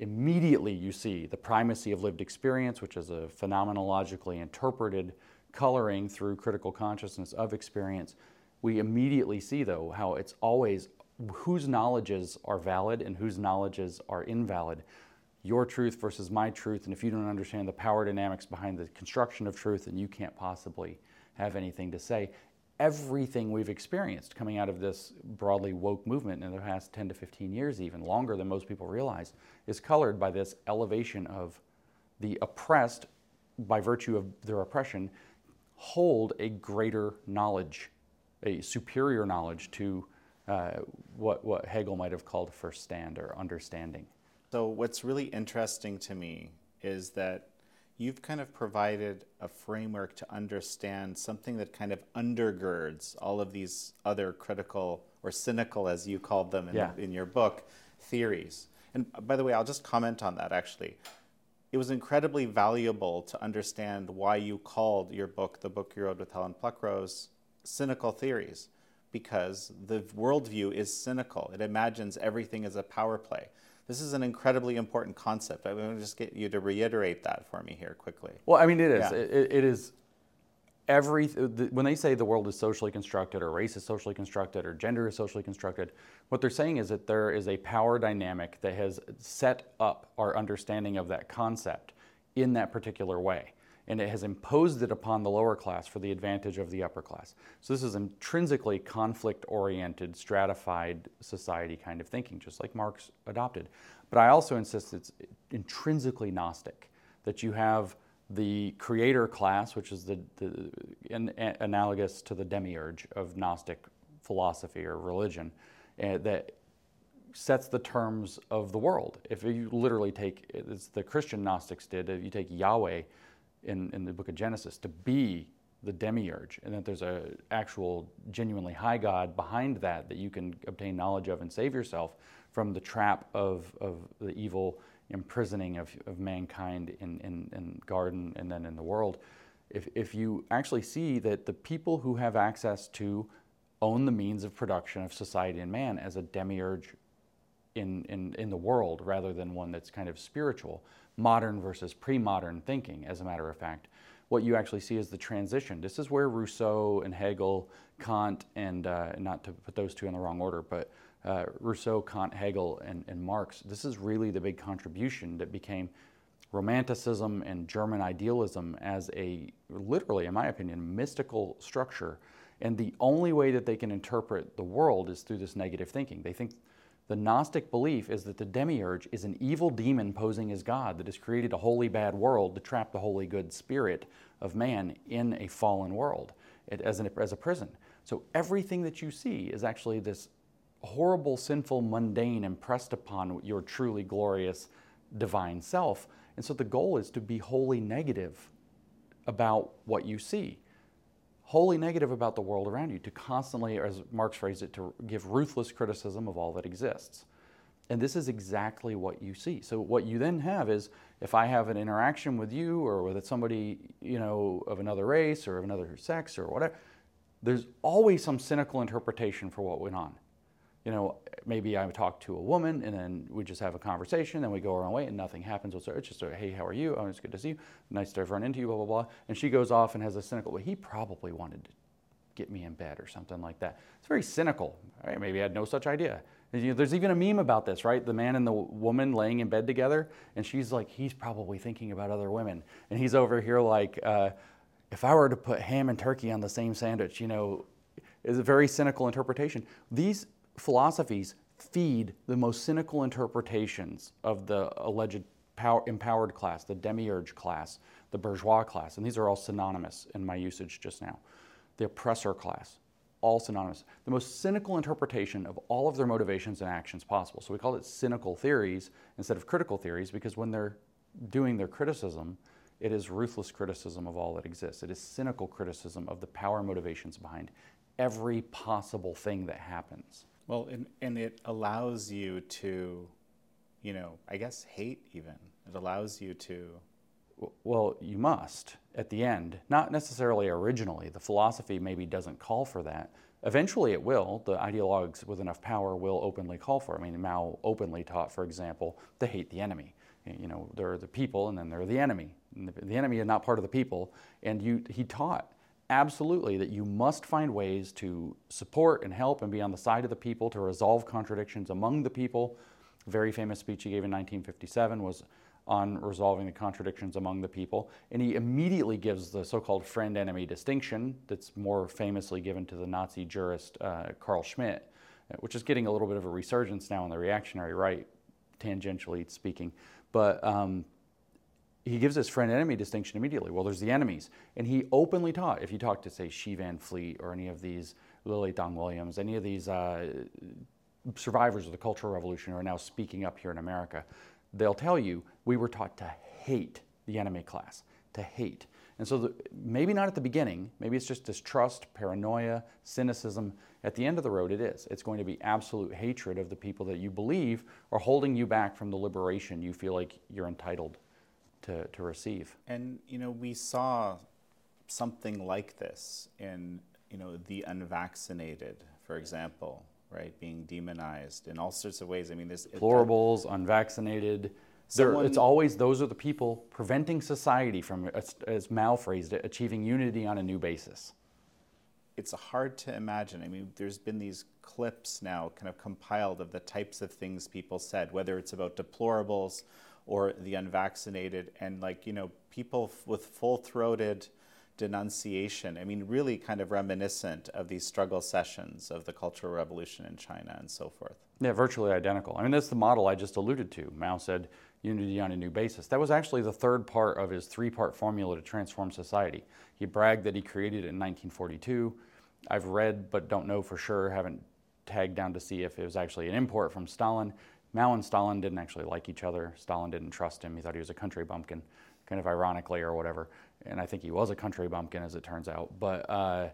Speaker 1: immediately you see the primacy of lived experience, which is a phenomenologically interpreted coloring through critical consciousness of experience. We immediately see, though, how it's always whose knowledges are valid and whose knowledges are invalid. Your truth versus my truth, and if you don't understand the power dynamics behind the construction of truth, then you can't possibly have anything to say. Everything we've experienced coming out of this broadly woke movement in the past 10 to 15 years, even longer than most people realize, is colored by this elevation of the oppressed by virtue of their oppression hold a greater knowledge, a superior knowledge to uh, what, what Hegel might have called Verstand or understanding.
Speaker 2: So, what's really interesting to me is that you've kind of provided a framework to understand something that kind of undergirds all of these other critical or cynical, as you called them in,
Speaker 1: Yeah.
Speaker 2: in your book, theories. And by the way, I'll just comment on that actually. It was incredibly valuable to understand why you called your book, the book you wrote with Helen Pluckrose, Cynical Theories, because the worldview is cynical. It imagines everything as a power play. This is an incredibly important concept. I want to just get you to reiterate that for me here quickly.
Speaker 1: Well, I mean, it is.
Speaker 2: Yeah.
Speaker 1: It, it is every the, when they say the world is socially constructed or race is socially constructed or gender is socially constructed what they're saying is that there is a power dynamic that has set up our understanding of that concept in that particular way and it has imposed it upon the lower class for the advantage of the upper class so this is intrinsically conflict oriented stratified society kind of thinking just like marx adopted but i also insist it's intrinsically gnostic that you have the creator class, which is the, the an, analogous to the demiurge of Gnostic philosophy or religion, uh, that sets the terms of the world. If you literally take, as the Christian Gnostics did, if you take Yahweh in, in the book of Genesis to be the demiurge, and that there's a actual genuinely high God behind that that you can obtain knowledge of and save yourself from the trap of, of the evil imprisoning of, of mankind in, in, in garden and then in the world. If, if you actually see that the people who have access to own the means of production of society and man as a demiurge in, in, in the world rather than one that's kind of spiritual, modern versus pre modern thinking, as a matter of fact. What you actually see is the transition. This is where Rousseau and Hegel, Kant, and uh, not to put those two in the wrong order, but uh, Rousseau, Kant, Hegel, and, and Marx, this is really the big contribution that became Romanticism and German idealism as a, literally, in my opinion, mystical structure. And the only way that they can interpret the world is through this negative thinking. They think the Gnostic belief is that the demiurge is an evil demon posing as God that has created a holy bad world to trap the holy good spirit of man in a fallen world it, as, an, as a prison. So everything that you see is actually this horrible, sinful, mundane impressed upon your truly glorious divine self. And so the goal is to be wholly negative about what you see, wholly negative about the world around you, to constantly, as Marx phrased it, to give ruthless criticism of all that exists. And this is exactly what you see. So what you then have is if I have an interaction with you or with somebody, you know, of another race or of another sex or whatever, there's always some cynical interpretation for what went on you know, maybe I talk to a woman and then we just have a conversation, then we go our own way and nothing happens. It's just a, hey, how are you? Oh, it's good to see you. Nice to have run into you, blah, blah, blah. And she goes off and has a cynical, well, he probably wanted to get me in bed or something like that. It's very cynical. Right, maybe I had no such idea. There's even a meme about this, right? The man and the woman laying in bed together, and she's like, he's probably thinking about other women. And he's over here like, uh, if I were to put ham and turkey on the same sandwich, you know, is a very cynical interpretation. These philosophies feed the most cynical interpretations of the alleged power, empowered class, the demiurge class, the bourgeois class, and these are all synonymous in my usage just now. The oppressor class, all synonymous. The most cynical interpretation of all of their motivations and actions possible. So we call it cynical theories instead of critical theories because when they're doing their criticism, it is ruthless criticism of all that exists. It is cynical criticism of the power motivations behind every possible thing that happens.
Speaker 2: Well, and, and it allows you to, you know, I guess hate even. It allows you to.
Speaker 1: Well, you must at the end, not necessarily originally. The philosophy maybe doesn't call for that. Eventually, it will. The ideologues with enough power will openly call for. it. I mean, Mao openly taught, for example, to hate the enemy. You know, there are the people, and then there are the enemy. The, the enemy is not part of the people. And you, he taught absolutely that you must find ways to support and help and be on the side of the people to resolve contradictions among the people. A very famous speech he gave in 1957 was on resolving the contradictions among the people. And he immediately gives the so called friend enemy distinction that's more famously given to the Nazi jurist uh, Carl Schmitt, uh, which is getting a little bit of a resurgence now in the reactionary right, tangentially speaking. But um, he gives this friend enemy distinction immediately. Well, there's the enemies. And he openly taught, if you talk to, say, Xi Van Fleet or any of these Lily Tang Williams, any of these uh, survivors of the Cultural Revolution who are now speaking up here in America, they'll tell you we were taught to hate the enemy class, to hate. And so, the, maybe not at the beginning, maybe it's just distrust, paranoia, cynicism. At the end of the road, it is. It's going to be absolute hatred of the people that you believe are holding you back from the liberation you feel like you're entitled to, to receive.
Speaker 2: And, you know, we saw something like this in, you know, the unvaccinated, for example, right, being demonized in all sorts of ways. I mean, there's
Speaker 1: deplorables, unvaccinated. Someone, it's always those are the people preventing society from, as, as Mao phrased it, achieving unity on a new basis.
Speaker 2: It's hard to imagine. I mean, there's been these clips now kind of compiled of the types of things people said, whether it's about deplorables or the unvaccinated, and like, you know, people f- with full throated denunciation. I mean, really kind of reminiscent of these struggle sessions of the Cultural Revolution in China and so forth.
Speaker 1: Yeah, virtually identical. I mean, that's the model I just alluded to. Mao said unity on a new basis. That was actually the third part of his three part formula to transform society. He bragged that he created it in 1942. I've read but don't know for sure, haven't tagged down to see if it was actually an import from Stalin. Mao and Stalin didn't actually like each other. Stalin didn't trust him. He thought he was a country bumpkin, kind of ironically or whatever. And I think he was a country bumpkin, as it turns out. But uh,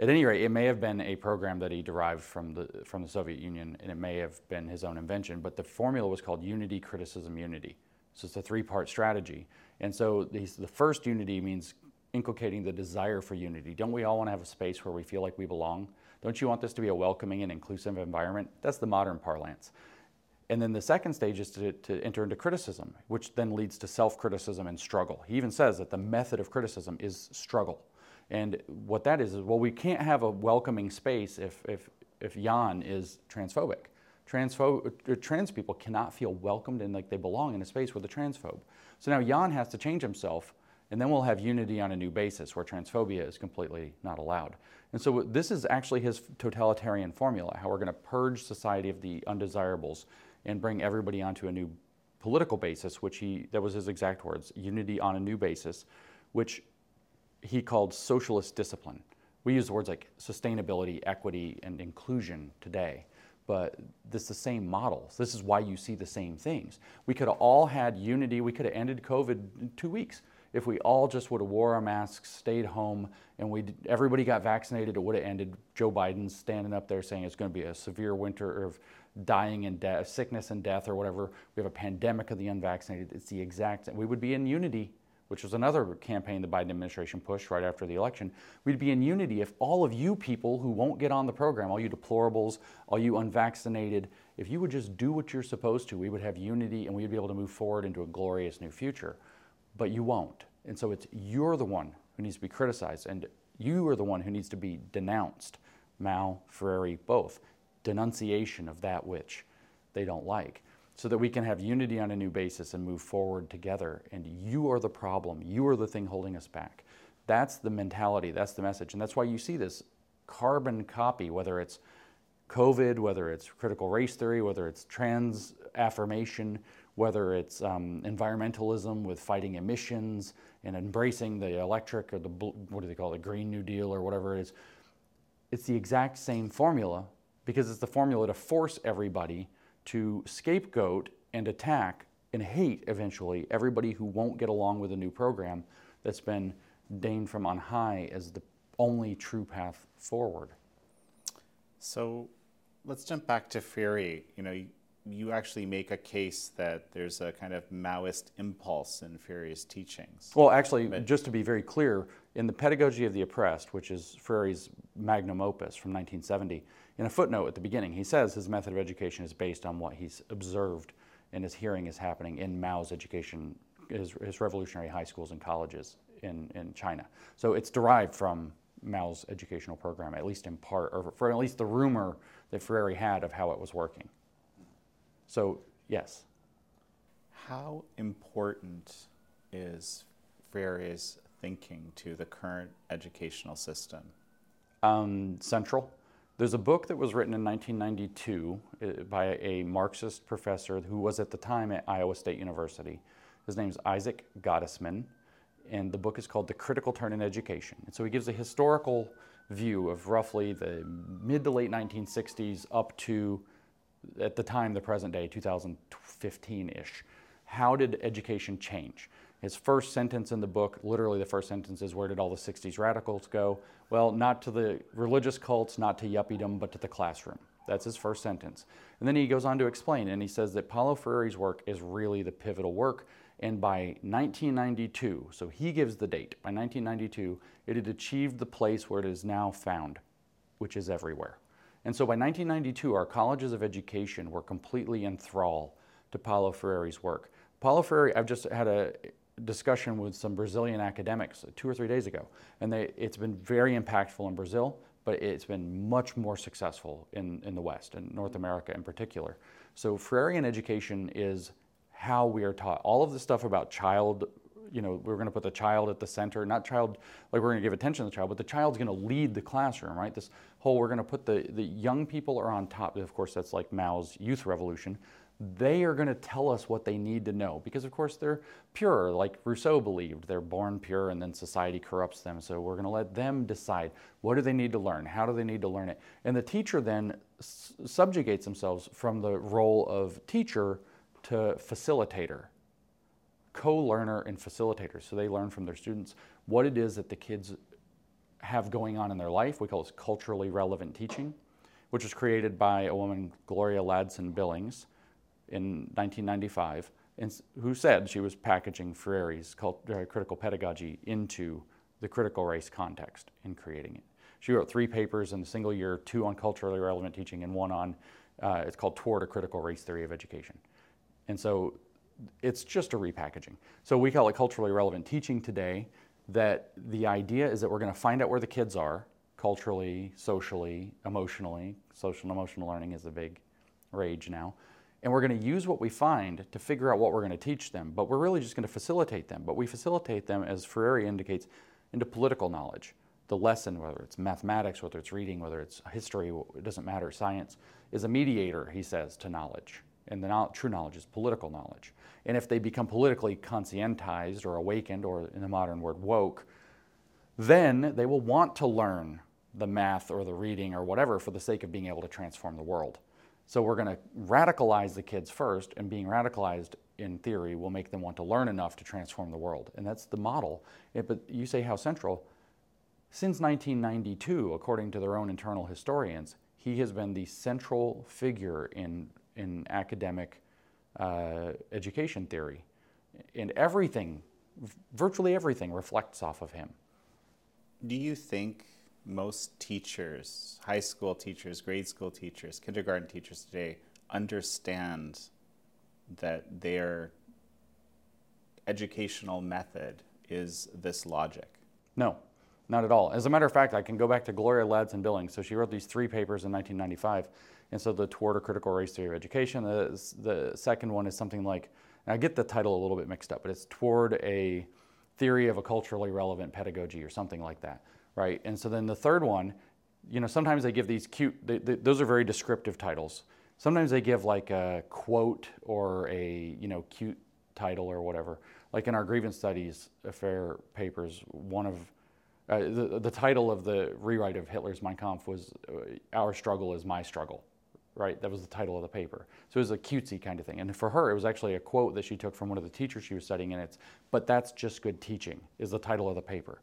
Speaker 1: at any rate, it may have been a program that he derived from the from the Soviet Union, and it may have been his own invention. But the formula was called unity, criticism, unity. So it's a three-part strategy. And so the first unity means inculcating the desire for unity. Don't we all want to have a space where we feel like we belong? Don't you want this to be a welcoming and inclusive environment? That's the modern parlance. And then the second stage is to, to enter into criticism, which then leads to self criticism and struggle. He even says that the method of criticism is struggle. And what that is is, well, we can't have a welcoming space if, if, if Yan is transphobic. Transpho- uh, trans people cannot feel welcomed and like they belong in a space with a transphobe. So now Jan has to change himself, and then we'll have unity on a new basis where transphobia is completely not allowed. And so this is actually his totalitarian formula how we're going to purge society of the undesirables and bring everybody onto a new political basis, which he, that was his exact words, unity on a new basis, which he called socialist discipline. We use words like sustainability, equity, and inclusion today, but this is the same models. This is why you see the same things. We could have all had unity. We could have ended COVID in two weeks if we all just would have wore our masks, stayed home, and we everybody got vaccinated. It would have ended. Joe Biden standing up there saying it's going to be a severe winter of dying in death, sickness and death, or whatever. We have a pandemic of the unvaccinated. It's the exact. We would be in unity, which was another campaign the Biden administration pushed right after the election. We'd be in unity if all of you people who won't get on the program, all you deplorables, all you unvaccinated, if you would just do what you're supposed to, we would have unity and we'd be able to move forward into a glorious new future. But you won't. And so it's you're the one who needs to be criticized, and you are the one who needs to be denounced. Mao, Freire, both denunciation of that which they don't like, so that we can have unity on a new basis and move forward together. And you are the problem, you are the thing holding us back. That's the mentality, that's the message. And that's why you see this carbon copy, whether it's COVID, whether it's critical race theory, whether it's trans affirmation, whether it's um, environmentalism with fighting emissions and embracing the electric or the, what do they call it, the Green New Deal or whatever it is. It's the exact same formula, because it's the formula to force everybody to scapegoat and attack and hate eventually everybody who won't get along with a new program that's been deigned from on high as the only true path forward.
Speaker 2: So let's jump back to Freire. You know, you, you actually make a case that there's a kind of Maoist impulse in Freire's teachings.
Speaker 1: Well, actually, but, just to be very clear, in the Pedagogy of the Oppressed, which is Freire's magnum opus from 1970, in a footnote at the beginning, he says his method of education is based on what he's observed and his hearing is happening in Mao's education, his, his revolutionary high schools and colleges in, in China. So it's derived from Mao's educational program, at least in part, or for at least the rumor that Freire had of how it was working. So, yes.
Speaker 2: How important is Freire's thinking to the current educational system?
Speaker 1: Um, central. There's a book that was written in 1992 uh, by a Marxist professor who was at the time at Iowa State University. His name's Isaac Gottesman, and the book is called The Critical Turn in Education. And so he gives a historical view of roughly the mid to late 1960s up to, at the time, the present day, 2015 ish. How did education change? His first sentence in the book, literally the first sentence is Where did all the 60s radicals go? Well, not to the religious cults, not to yuppiedom, but to the classroom. That's his first sentence. And then he goes on to explain, and he says that Paulo Freire's work is really the pivotal work. And by 1992, so he gives the date, by 1992, it had achieved the place where it is now found, which is everywhere. And so by 1992, our colleges of education were completely enthralled to Paulo Freire's work. Paulo Freire, I've just had a discussion with some Brazilian academics two or three days ago, and they, it's been very impactful in Brazil but it's been much more successful in, in the West and North America in particular. So Freirean education is how we are taught. All of the stuff about child, you know, we're going to put the child at the center, not child, like we're going to give attention to the child, but the child's going to lead the classroom, right? This whole, we're going to put the, the young people are on top. Of course, that's like Mao's youth revolution they are going to tell us what they need to know because of course they're pure like rousseau believed they're born pure and then society corrupts them so we're going to let them decide what do they need to learn how do they need to learn it. And the teacher then subjugates themselves from the role of teacher to facilitator co-learner and facilitator so they learn from their students what it is that the kids have going on in their life we call this culturally relevant teaching which was created by a woman gloria ladson billings in 1995, who said she was packaging Freire's uh, critical pedagogy into the critical race context in creating it. She wrote three papers in a single year, two on culturally relevant teaching and one on, uh, it's called Toward a Critical Race Theory of Education. And so it's just a repackaging. So we call it culturally relevant teaching today, that the idea is that we're going to find out where the kids are culturally, socially, emotionally. Social and emotional learning is a big rage now and we're going to use what we find to figure out what we're going to teach them, but we're really just going to facilitate them. But we facilitate them, as Freire indicates, into political knowledge. The lesson, whether it's mathematics, whether it's reading, whether it's history, it doesn't matter, science, is a mediator, he says, to knowledge. And the no- true knowledge is political knowledge. And if they become politically conscientized or awakened, or in the modern word, woke, then they will want to learn the math or the reading or whatever for the sake of being able to transform the world. So we're going to radicalize the kids first, and being radicalized in theory will make them want to learn enough to transform the world. And that's the model. It, but you say how central. Since 1992, according to their own internal historians, he has been the central figure in, in academic uh, education theory. And everything, virtually everything, reflects off of him.
Speaker 2: Do you think most teachers, high school teachers, grade school teachers, kindergarten teachers today understand that their educational method is this logic?
Speaker 1: No, not at all. As a matter of fact, I can go back to Gloria Ladson Billings. So she wrote these three papers in 1995. And so the Toward a Critical Race Theory of Education, the, the second one is something like, I get the title a little bit mixed up, but it's Toward a Theory of a Culturally Relevant Pedagogy or something like that right? And so then the third one, you know, sometimes they give these cute, they, they, those are very descriptive titles. Sometimes they give like a quote or a, you know, cute title or whatever. Like in our grievance studies affair papers, one of, uh, the, the title of the rewrite of Hitler's Mein Kampf was uh, Our Struggle is My Struggle, right? That was the title of the paper. So it was a cutesy kind of thing. And for her, it was actually a quote that she took from one of the teachers she was studying, and it's, but that's just good teaching, is the title of the paper.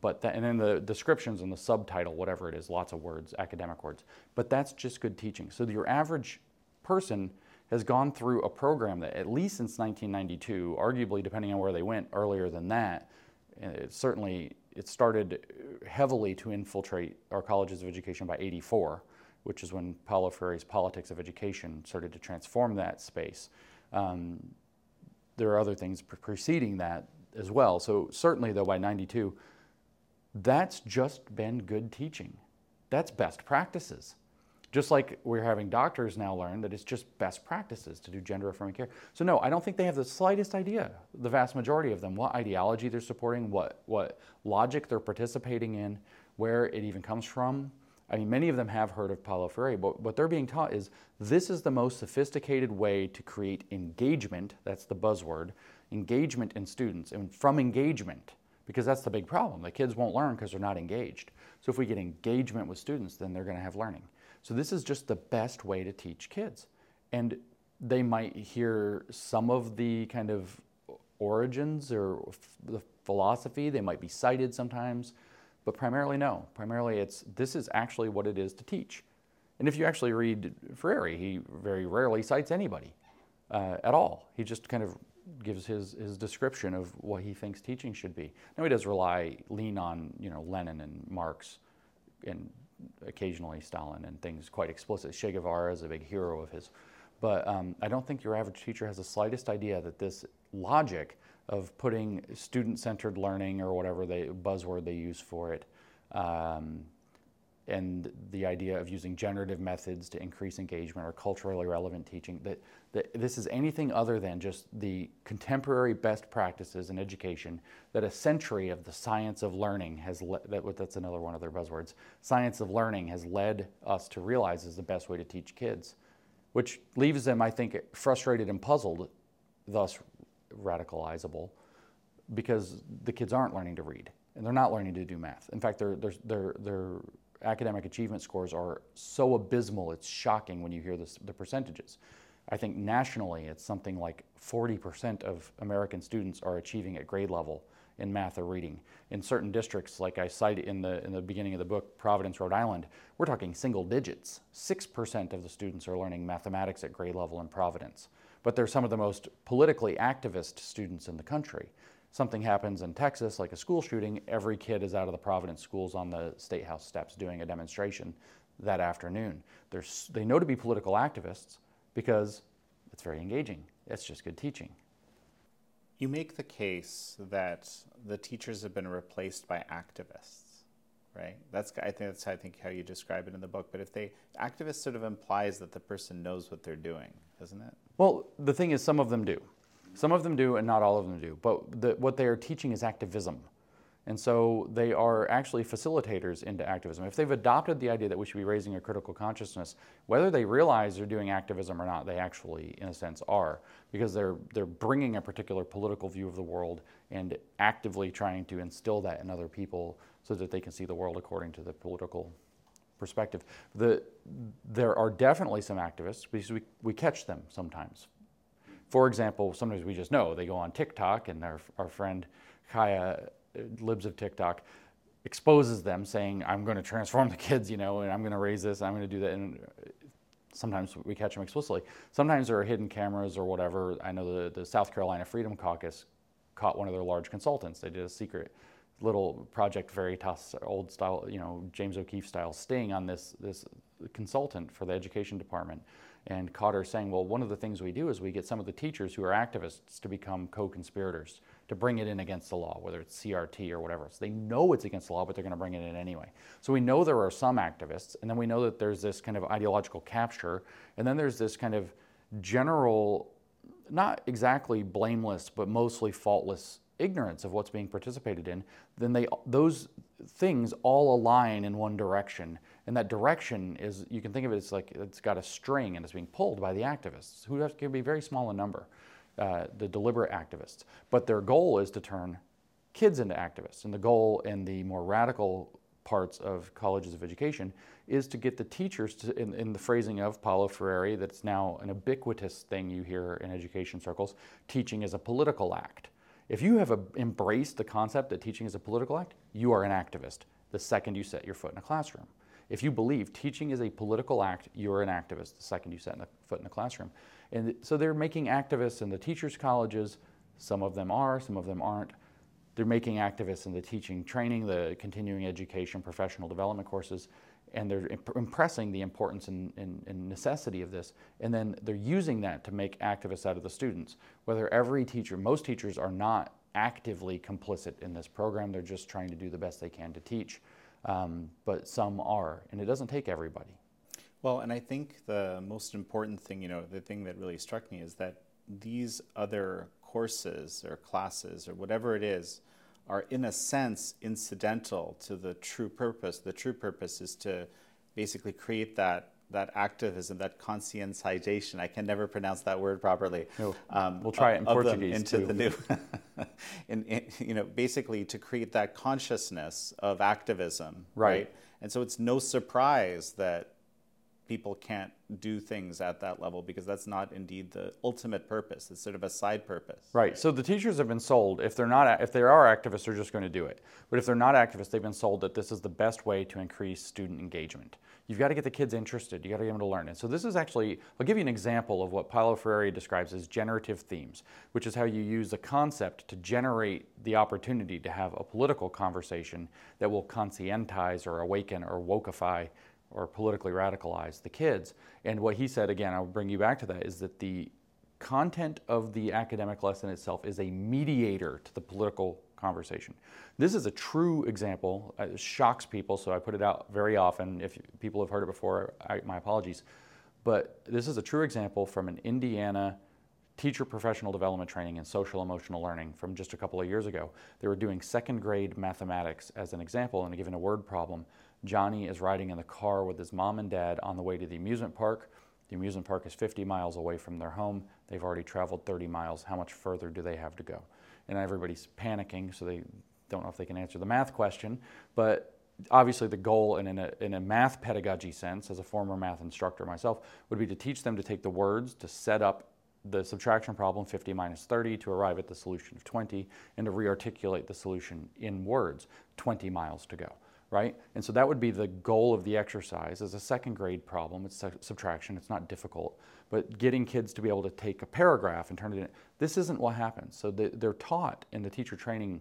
Speaker 1: But and then the descriptions and the subtitle, whatever it is, lots of words, academic words. But that's just good teaching. So your average person has gone through a program that, at least since 1992, arguably depending on where they went earlier than that, it certainly it started heavily to infiltrate our colleges of education by 84, which is when Paulo Freire's Politics of Education started to transform that space. Um, there are other things preceding that as well. So certainly, though, by 92, that's just been good teaching. That's best practices. Just like we're having doctors now learn that it's just best practices to do gender affirming care. So, no, I don't think they have the slightest idea, the vast majority of them, what ideology they're supporting, what, what logic they're participating in, where it even comes from. I mean, many of them have heard of Paulo Freire, but what they're being taught is this is the most sophisticated way to create engagement, that's the buzzword, engagement in students and from engagement, because that's the big problem. The kids won't learn because they're not engaged. So if we get engagement with students, then they're going to have learning. So this is just the best way to teach kids. And they might hear some of the kind of origins or the philosophy, they might be cited sometimes, but primarily no. Primarily it's this is actually what it is to teach. And if you actually read Freire, he very rarely cites anybody uh, at all. He just kind of gives his, his description of what he thinks teaching should be. Now he does rely, lean on you know Lenin and Marx, and occasionally Stalin and things quite explicit. Che Guevara is a big hero of his, but um, I don't think your average teacher has the slightest idea that this logic of putting student-centered learning or whatever they buzzword they use for it. Um, and the idea of using generative methods to increase engagement or culturally relevant teaching, that, that this is anything other than just the contemporary best practices in education that a century of the science of learning has, le- that, that's another one of their buzzwords, science of learning has led us to realize is the best way to teach kids, which leaves them, I think, frustrated and puzzled, thus radicalizable, because the kids aren't learning to read and they're not learning to do math. In fact, they're, they're, they're, they're academic achievement scores are so abysmal, it's shocking when you hear this, the percentages. I think nationally, it's something like 40% of American students are achieving at grade level in math or reading. In certain districts, like I cite in the, in the beginning of the book, Providence, Rhode Island, we're talking single digits. 6% of the students are learning mathematics at grade level in Providence. But they're some of the most politically activist students in the country something happens in Texas, like a school shooting, every kid is out of the Providence schools on the State House steps doing a demonstration that afternoon. They're, they know to be political activists because it's very engaging. It's just good teaching.
Speaker 2: You make the case that the teachers have been replaced by activists, right? That's I think that's I think how you describe it in the book. But if they activists sort of implies that the person knows what they're doing, doesn't it?
Speaker 1: Well, the thing is, some of them do. Some of them do, and not all of them do. But the, what they are teaching is activism. And so they are actually facilitators into activism. If they've adopted the idea that we should be raising a critical consciousness, whether they realize they're doing activism or not, they actually, in a sense, are, because they're, they're bringing a particular political view of the world and actively trying to instill that in other people so that they can see the world according to the political perspective. The, there are definitely some activists, because we, we catch them sometimes for example, sometimes we just know they go on TikTok, and our, our friend Chaya, uh, libs of TikTok, exposes them saying, I'm going to transform <laughs> the kids, you know, and I'm going to raise this, I'm going to do that. And uh, sometimes we catch them explicitly. Sometimes there are hidden cameras or whatever. I know the, the South Carolina Freedom Caucus caught one of their large consultants. They did a secret little Project Veritas, old style, you know, James O'Keefe style sting on this, this consultant for the education department and Cotter saying, well, one of the things we do is we get some of the teachers who are activists to become co-conspirators, to bring it in against the law, whether it's CRT or whatever. So they know it's against the law, but they're going to bring it in anyway. So we know there are some activists, and then we know that there's this kind of ideological capture, and then there's this kind of general, not exactly blameless, but mostly faultless ignorance of what's being participated in, then they those things all align in one direction. And that direction is you can think of it as like it's got a string and it's being pulled by the activists, who can be very small in number, uh, the deliberate activists. But their goal is to turn kids into activists. And the goal in the more radical parts of colleges of education is to get the teachers to, in, in, the phrasing of Paulo Freire, that's now an ubiquitous thing you hear in education circles, teaching is a political act. If you have a, embraced the concept that teaching is a political act, you are an activist the second you set your foot in a classroom. If you believe teaching is a political act, you're an activist the second you set foot in the classroom. And so they're making activists in the teachers' colleges. Some of them are, some of them aren't. They're making activists in the teaching training, the continuing education, professional development courses and they're imp- impressing the importance and, and, and, necessity of this. And then they're using that to make activists out of the students. Whether every teacher, most teachers are not actively complicit in this program, they're just trying to do the best they can to teach. Um, but some are, and it doesn't take everybody.
Speaker 2: Well, and I think the most important thing, you know, the thing that really struck me is that these other courses or classes or whatever it is, are in a sense incidental to the true purpose. The true purpose is to basically create that that activism, that conscientization. I can never pronounce that word properly.
Speaker 1: No, um, we'll try it in Portuguese,
Speaker 2: into
Speaker 1: too.
Speaker 2: the new, <laughs> in, in, you know, basically to create that consciousness of activism,
Speaker 1: Right.
Speaker 2: And so it's no surprise that people can't do things at that level because that's not indeed the ultimate purpose. It's sort of a side purpose.
Speaker 1: Right. So the teachers have been sold if they're not if they are activists, they're just going to do it. But if they're not activists, they've been sold that this is the best way to increase student engagement. You've got to get the kids interested. You got to get them to learn. And so this is actually I'll give you an example of what Paulo Freire describes as generative themes, which is how you use a concept to generate the opportunity to have a political conversation that will conscientize or awaken or wokeify or politically radicalize the kids. And what he said, again, I'll bring you back to that, is that the content of the academic lesson itself is a mediator to the political conversation. This is a true example. It shocks people, so I put it out very often. If people have heard it before, I, my apologies. But this is a true example from an Indiana teacher professional development training in social emotional learning from just a couple of years ago. They were doing second grade mathematics as an example and given a word problem. Johnny is riding in the car with his mom and dad on the way to the amusement park. The amusement park is 50 miles away from their home. They've already traveled 30 miles. How much further do they have to go? And everybody's panicking, so they don't know if they can answer the math question. But obviously, the goal, and in a, in a math pedagogy sense, as a former math instructor myself, would be to teach them to take the words to set up the subtraction problem 50 minus 30 to arrive at the solution of 20 and to rearticulate the solution in words 20 miles to go right and so that would be the goal of the exercise as a second grade problem it's subtraction it's not difficult but getting kids to be able to take a paragraph and turn it in this isn't what happens so they, they're taught in the teacher training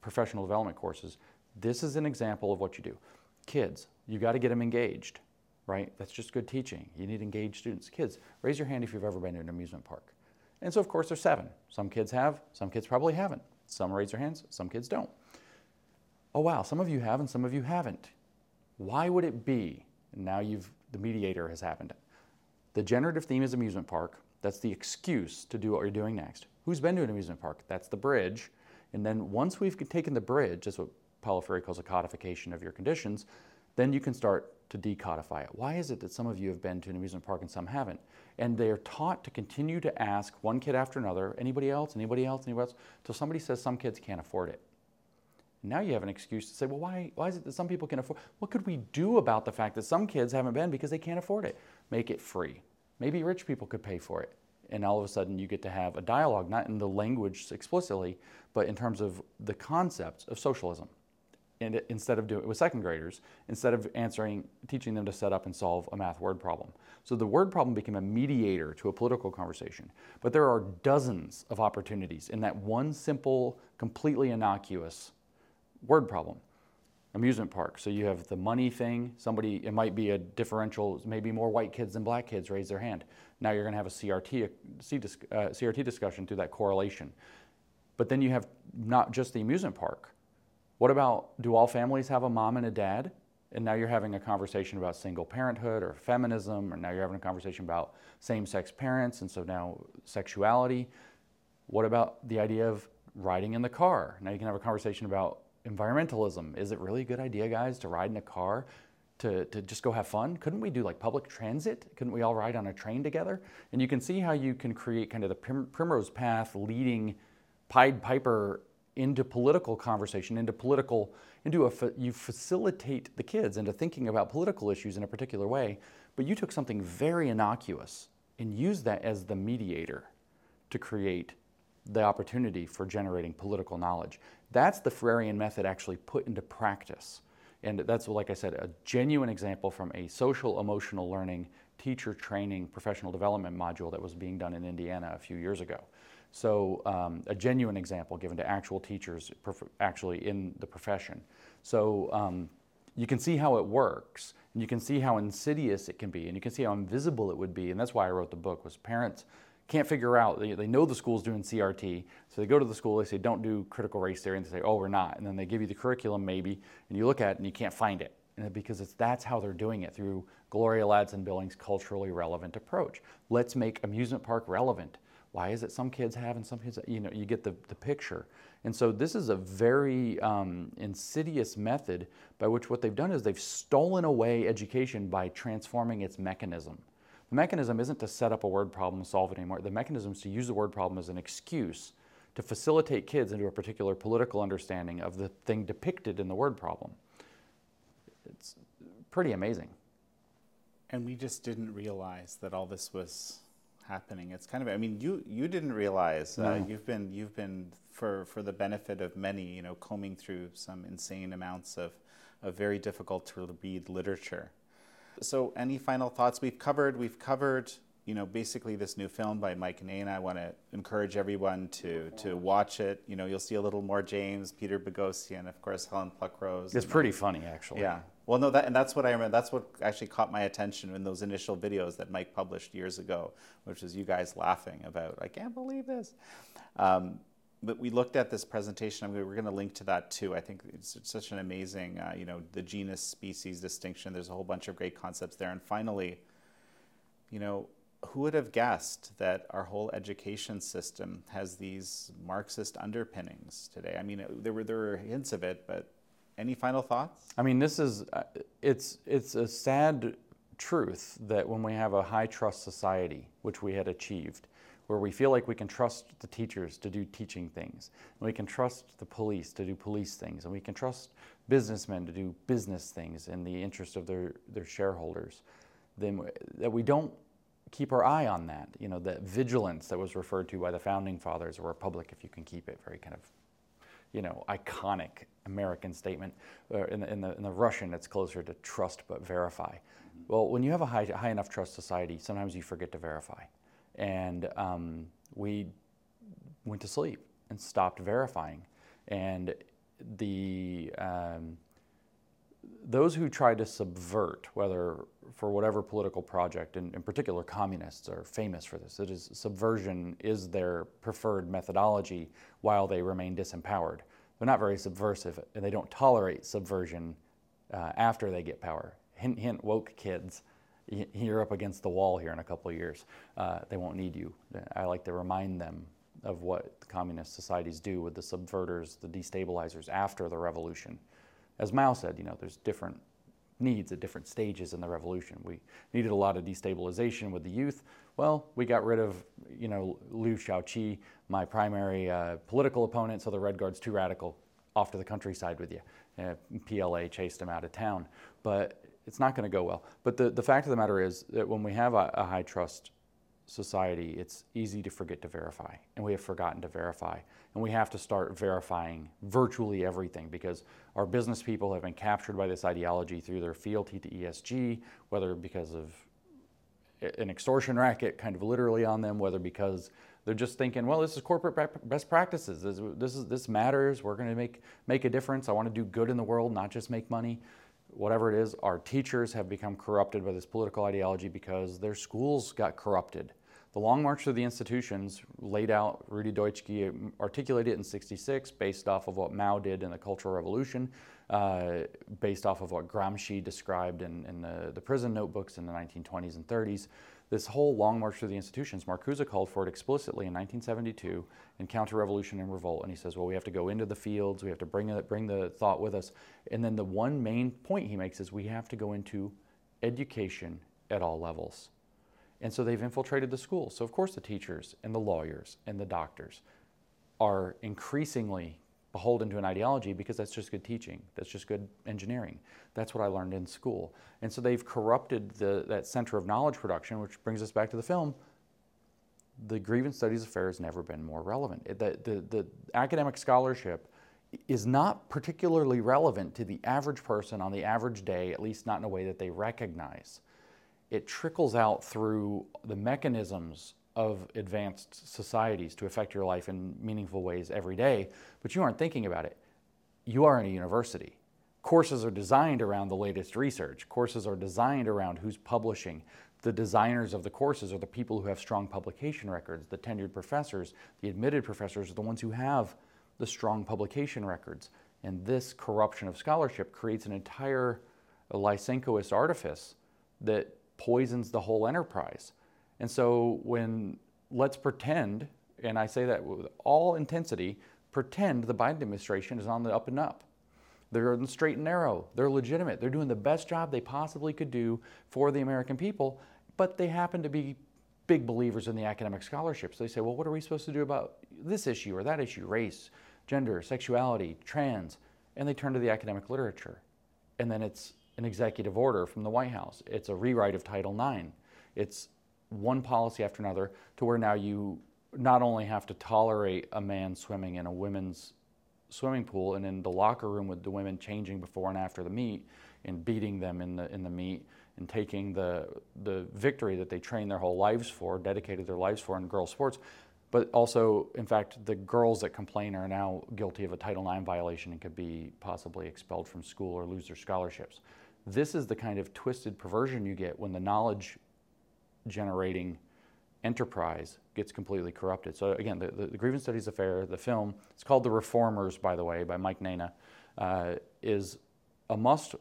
Speaker 1: professional development courses this is an example of what you do kids you got to get them engaged right? That's just good teaching. You need engaged students. Kids, raise your hand if you've ever been to an amusement park. And so, of course, there's seven. Some kids have, some kids probably haven't. Some raise their hands, some kids don't. Oh, wow, some of you have and some of you haven't. Why would it be? Now you've, the mediator has happened. The generative theme is amusement park. That's the excuse to do what you're doing next. Who's been to an amusement park? That's the bridge. And then once we've taken the bridge, that's what Paulo Freire calls a codification of your conditions, then you can start to decodify it. Why is it that some of you have been to an amusement park and some haven't? And they are taught to continue to ask one kid after another, anybody else, anybody else, anybody else, till somebody says some kids can't afford it. Now you have an excuse to say, well, why, why is it that some people can afford? What could we do about the fact that some kids haven't been because they can't afford it? Make it free. Maybe rich people could pay for it. And all of a sudden you get to have a dialogue, not in the language explicitly, but in terms of the concepts of socialism and instead of doing it with second graders, instead of answering, teaching them to set up and solve a math word problem. So the word problem became a mediator to a political conversation. But there are dozens of opportunities in that one simple, completely innocuous word problem. Amusement park. So you have the money thing. Somebody, it might be a differential. Maybe more white kids than black kids raise their hand. Now you're going to have a CRT, C dis- uh, CRT discussion through that correlation. But then you have not just the amusement park. What about do all families have a mom and a dad? And now you're having a conversation about single parenthood or feminism, or now you're having a conversation about same sex parents, and so now sexuality. What about the idea of riding in the car? Now you can have a conversation about environmentalism. Is it really a good idea, guys, to ride in a car to, to just go have fun? Couldn't we do like public transit? Couldn't we all ride on a train together? And you can see how you can create kind of the prim- primrose path leading Pied Piper into political conversation, into political, into a, fa- you facilitate the kids into thinking about political issues in a particular way, but you took something very innocuous and used that as the mediator to create the opportunity for generating political knowledge. That's the Freirean method actually put into practice. And that's, like I said, a genuine example from a social emotional learning teacher training professional development module that was being done in Indiana a few years ago. So, um, a genuine example given to actual teachers actually in the profession. So, um, you can see how it works, and you can see how insidious it can be, and you can see how invisible it would be. And that's why I wrote the book. Was parents can't figure out. They, they know the school's doing CRT, so they go to the school. They say, "Don't do critical race theory," and they say, "Oh, we're not." And then they give you the curriculum maybe, and you look at it and you can't find it, and because it's that's how they're doing it through Gloria Ladson Billings' culturally relevant approach. Let's make amusement park relevant. Why is it some kids have and some kids, you know, you get the, the picture. And so this is a very um, insidious method by which what they've done is they've stolen away education by transforming its mechanism. The mechanism isn't to set up a word problem and solve it anymore. The mechanism is to use the word problem as an excuse to facilitate kids into a particular political understanding of the thing depicted in the word problem. It's pretty amazing.
Speaker 2: And we just didn't realize that all this was happening. It's kind of I mean you you didn't realize uh,
Speaker 1: No.
Speaker 2: you've been you've been for for the benefit of many you know combing through some insane amounts of of very difficult to read literature. So any final thoughts we've covered we've covered you know basically this new film by Mike Nayna. I want to encourage everyone to to watch it. You know you'll see a little more James, Peter Boghossian, and of course Helen Pluckrose.
Speaker 1: It's
Speaker 2: and-
Speaker 1: pretty funny, actually.
Speaker 2: yeah. Well, no, that and that's what I remember. That's what actually caught my attention in those initial videos that Mike published years ago, which was you guys laughing about. I can't believe this. Um, but we looked at this presentation. We're going to link to that too. I think it's, it's such an amazing, uh, you know, the genus species distinction. There's a whole bunch of great concepts there. And finally, you know, who would have guessed that our whole education system has these Marxist underpinnings today? I mean, there were there were hints of it, but any final thoughts?
Speaker 1: I mean, this is uh, it's it's a sad truth that when we have a high trust society, which we had achieved, where we feel like we can trust the teachers to do teaching things, and we can trust the police to do police things, and we can trust businessmen to do business things in the interest of their their shareholders, then that we don't keep our eye on that. You know, that vigilance that was referred to by the founding fathers, a republic if you can keep it, very kind of you know, iconic American statement. Uh, in, the, in, the, in the Russian, it's closer to trust but verify. Well, when you have a high, high enough trust society, sometimes you forget to verify. And um, we went to sleep and stopped verifying. And the um, those who try to subvert, whether for whatever political project, and in particular communists are famous for this. It is subversion is their preferred methodology while they remain disempowered. They're not very subversive, and they don't tolerate subversion uh, after they get power. Hint, hint, woke kids, you're up against the wall here in a couple of years. Uh, they won't need you. I like to remind them of what communist societies do with the subverters, the destabilizers after the revolution as Mao said, you know, there's different needs at different stages in the revolution. We needed a lot of destabilization with the youth. Well, we got rid of, you know, Liu Shaoqi, my primary uh, political opponent, so the Red Guard's too radical, off to the countryside with you. Uh, PLA chased him out of town. But it's not going to go well. But the, the fact of the matter is that when we have a, a high trust society, it's easy to forget to verify, and we have forgotten to verify. And we have to start verifying virtually everything because our business people have been captured by this ideology through their fealty to ESG, whether because of an extortion racket kind of literally on them, whether because they're just thinking, well, this is corporate best practices. This, this, is, this matters. We're going to make, make a difference. I want to do good in the world, not just make money. Whatever it is, our teachers have become corrupted by this political ideology because their schools got corrupted. The Long March of the Institutions laid out, Rudi Dutschke articulated it in 66 based off of what Mao did in the Cultural Revolution, uh, based off of what Gramsci described in, in the, the prison notebooks in the 1920s and 30s. This whole Long March Through the Institutions, Marcuse called for it explicitly in 1972 in Counter Revolution and Revolt. And he says, well, we have to go into the fields, we have to bring, it, bring the thought with us. And then the one main point he makes is we have to go into education at all levels. And so they've infiltrated the schools. So, of course, the teachers and the lawyers and the doctors are increasingly beholden to an ideology because that's just good teaching. That's just good engineering. That's what I learned in school. And so they've corrupted the, that center of knowledge production, which brings us back to the film. The grievance studies affair has never been more relevant. The, the, the academic scholarship is not particularly relevant to the average person on the average day, at least not in a way that they recognize it trickles out through the mechanisms of advanced societies to affect your life in meaningful ways every day, but you aren't thinking about it. You are in a university. Courses are designed around the latest research. Courses are designed around who's publishing. The designers of the courses are the people who have strong publication records. The tenured professors, the admitted professors are the ones who have the strong publication records. And this corruption of scholarship creates an entire Lysenkoist artifice that poisons the whole enterprise. And so when let's pretend, and I say that with all intensity, pretend the Biden administration is on the up and up. They're on the straight and narrow. They're legitimate. They're doing the best job they possibly could do for the American people, but they happen to be big believers in the academic scholarships. They say, well, what are we supposed to do about this issue or that issue, race, gender, sexuality, trans? And they turn to the academic literature. And then it's an executive order from the White House. It's a rewrite of Title IX. It's one policy after another to where now you not only have to tolerate a man swimming in a women's swimming pool and in the locker room with the women changing before and after the meet and beating them in the in the meet and taking the the victory that they trained their whole lives for, dedicated their lives for in girls sports. But also, in fact, the girls that complain are now guilty of a Title IX violation and could be possibly expelled from school or lose their scholarships. This is the kind of twisted perversion you get when the knowledge generating enterprise gets completely corrupted. So again, the, the, the, Grievance Studies Affair, the film, it's called The Reformers, by the way, by Mike Nayna, uh, is a must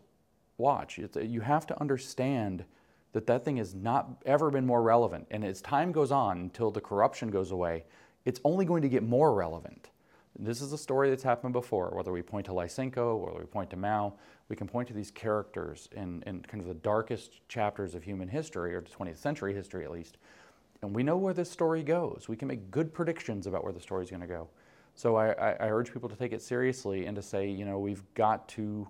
Speaker 1: watch. It's, you have to understand that that thing has not ever been more relevant. And as time goes on, until the corruption goes away, it's only going to get more relevant. This is a story that's happened before, whether we point to Lysenko, whether we point to Mao, we can point to these characters in, in kind of the darkest chapters of human history, or 20th century history at least, and we know where this story goes. We can make good predictions about where the story is going to go. So I, I, I, urge people to take it seriously and to say, you know, we've got to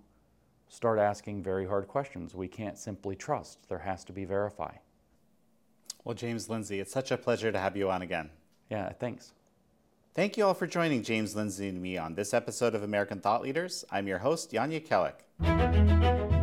Speaker 1: start asking very hard questions. We can't simply trust. There has to be verify.
Speaker 2: Well, James Lindsay, it's such a pleasure to have you on again.
Speaker 1: Yeah, thanks.
Speaker 2: Thank you all for joining James Lindsay and me on this episode of American Thought Leaders. I'm your host, Jan Jekielek.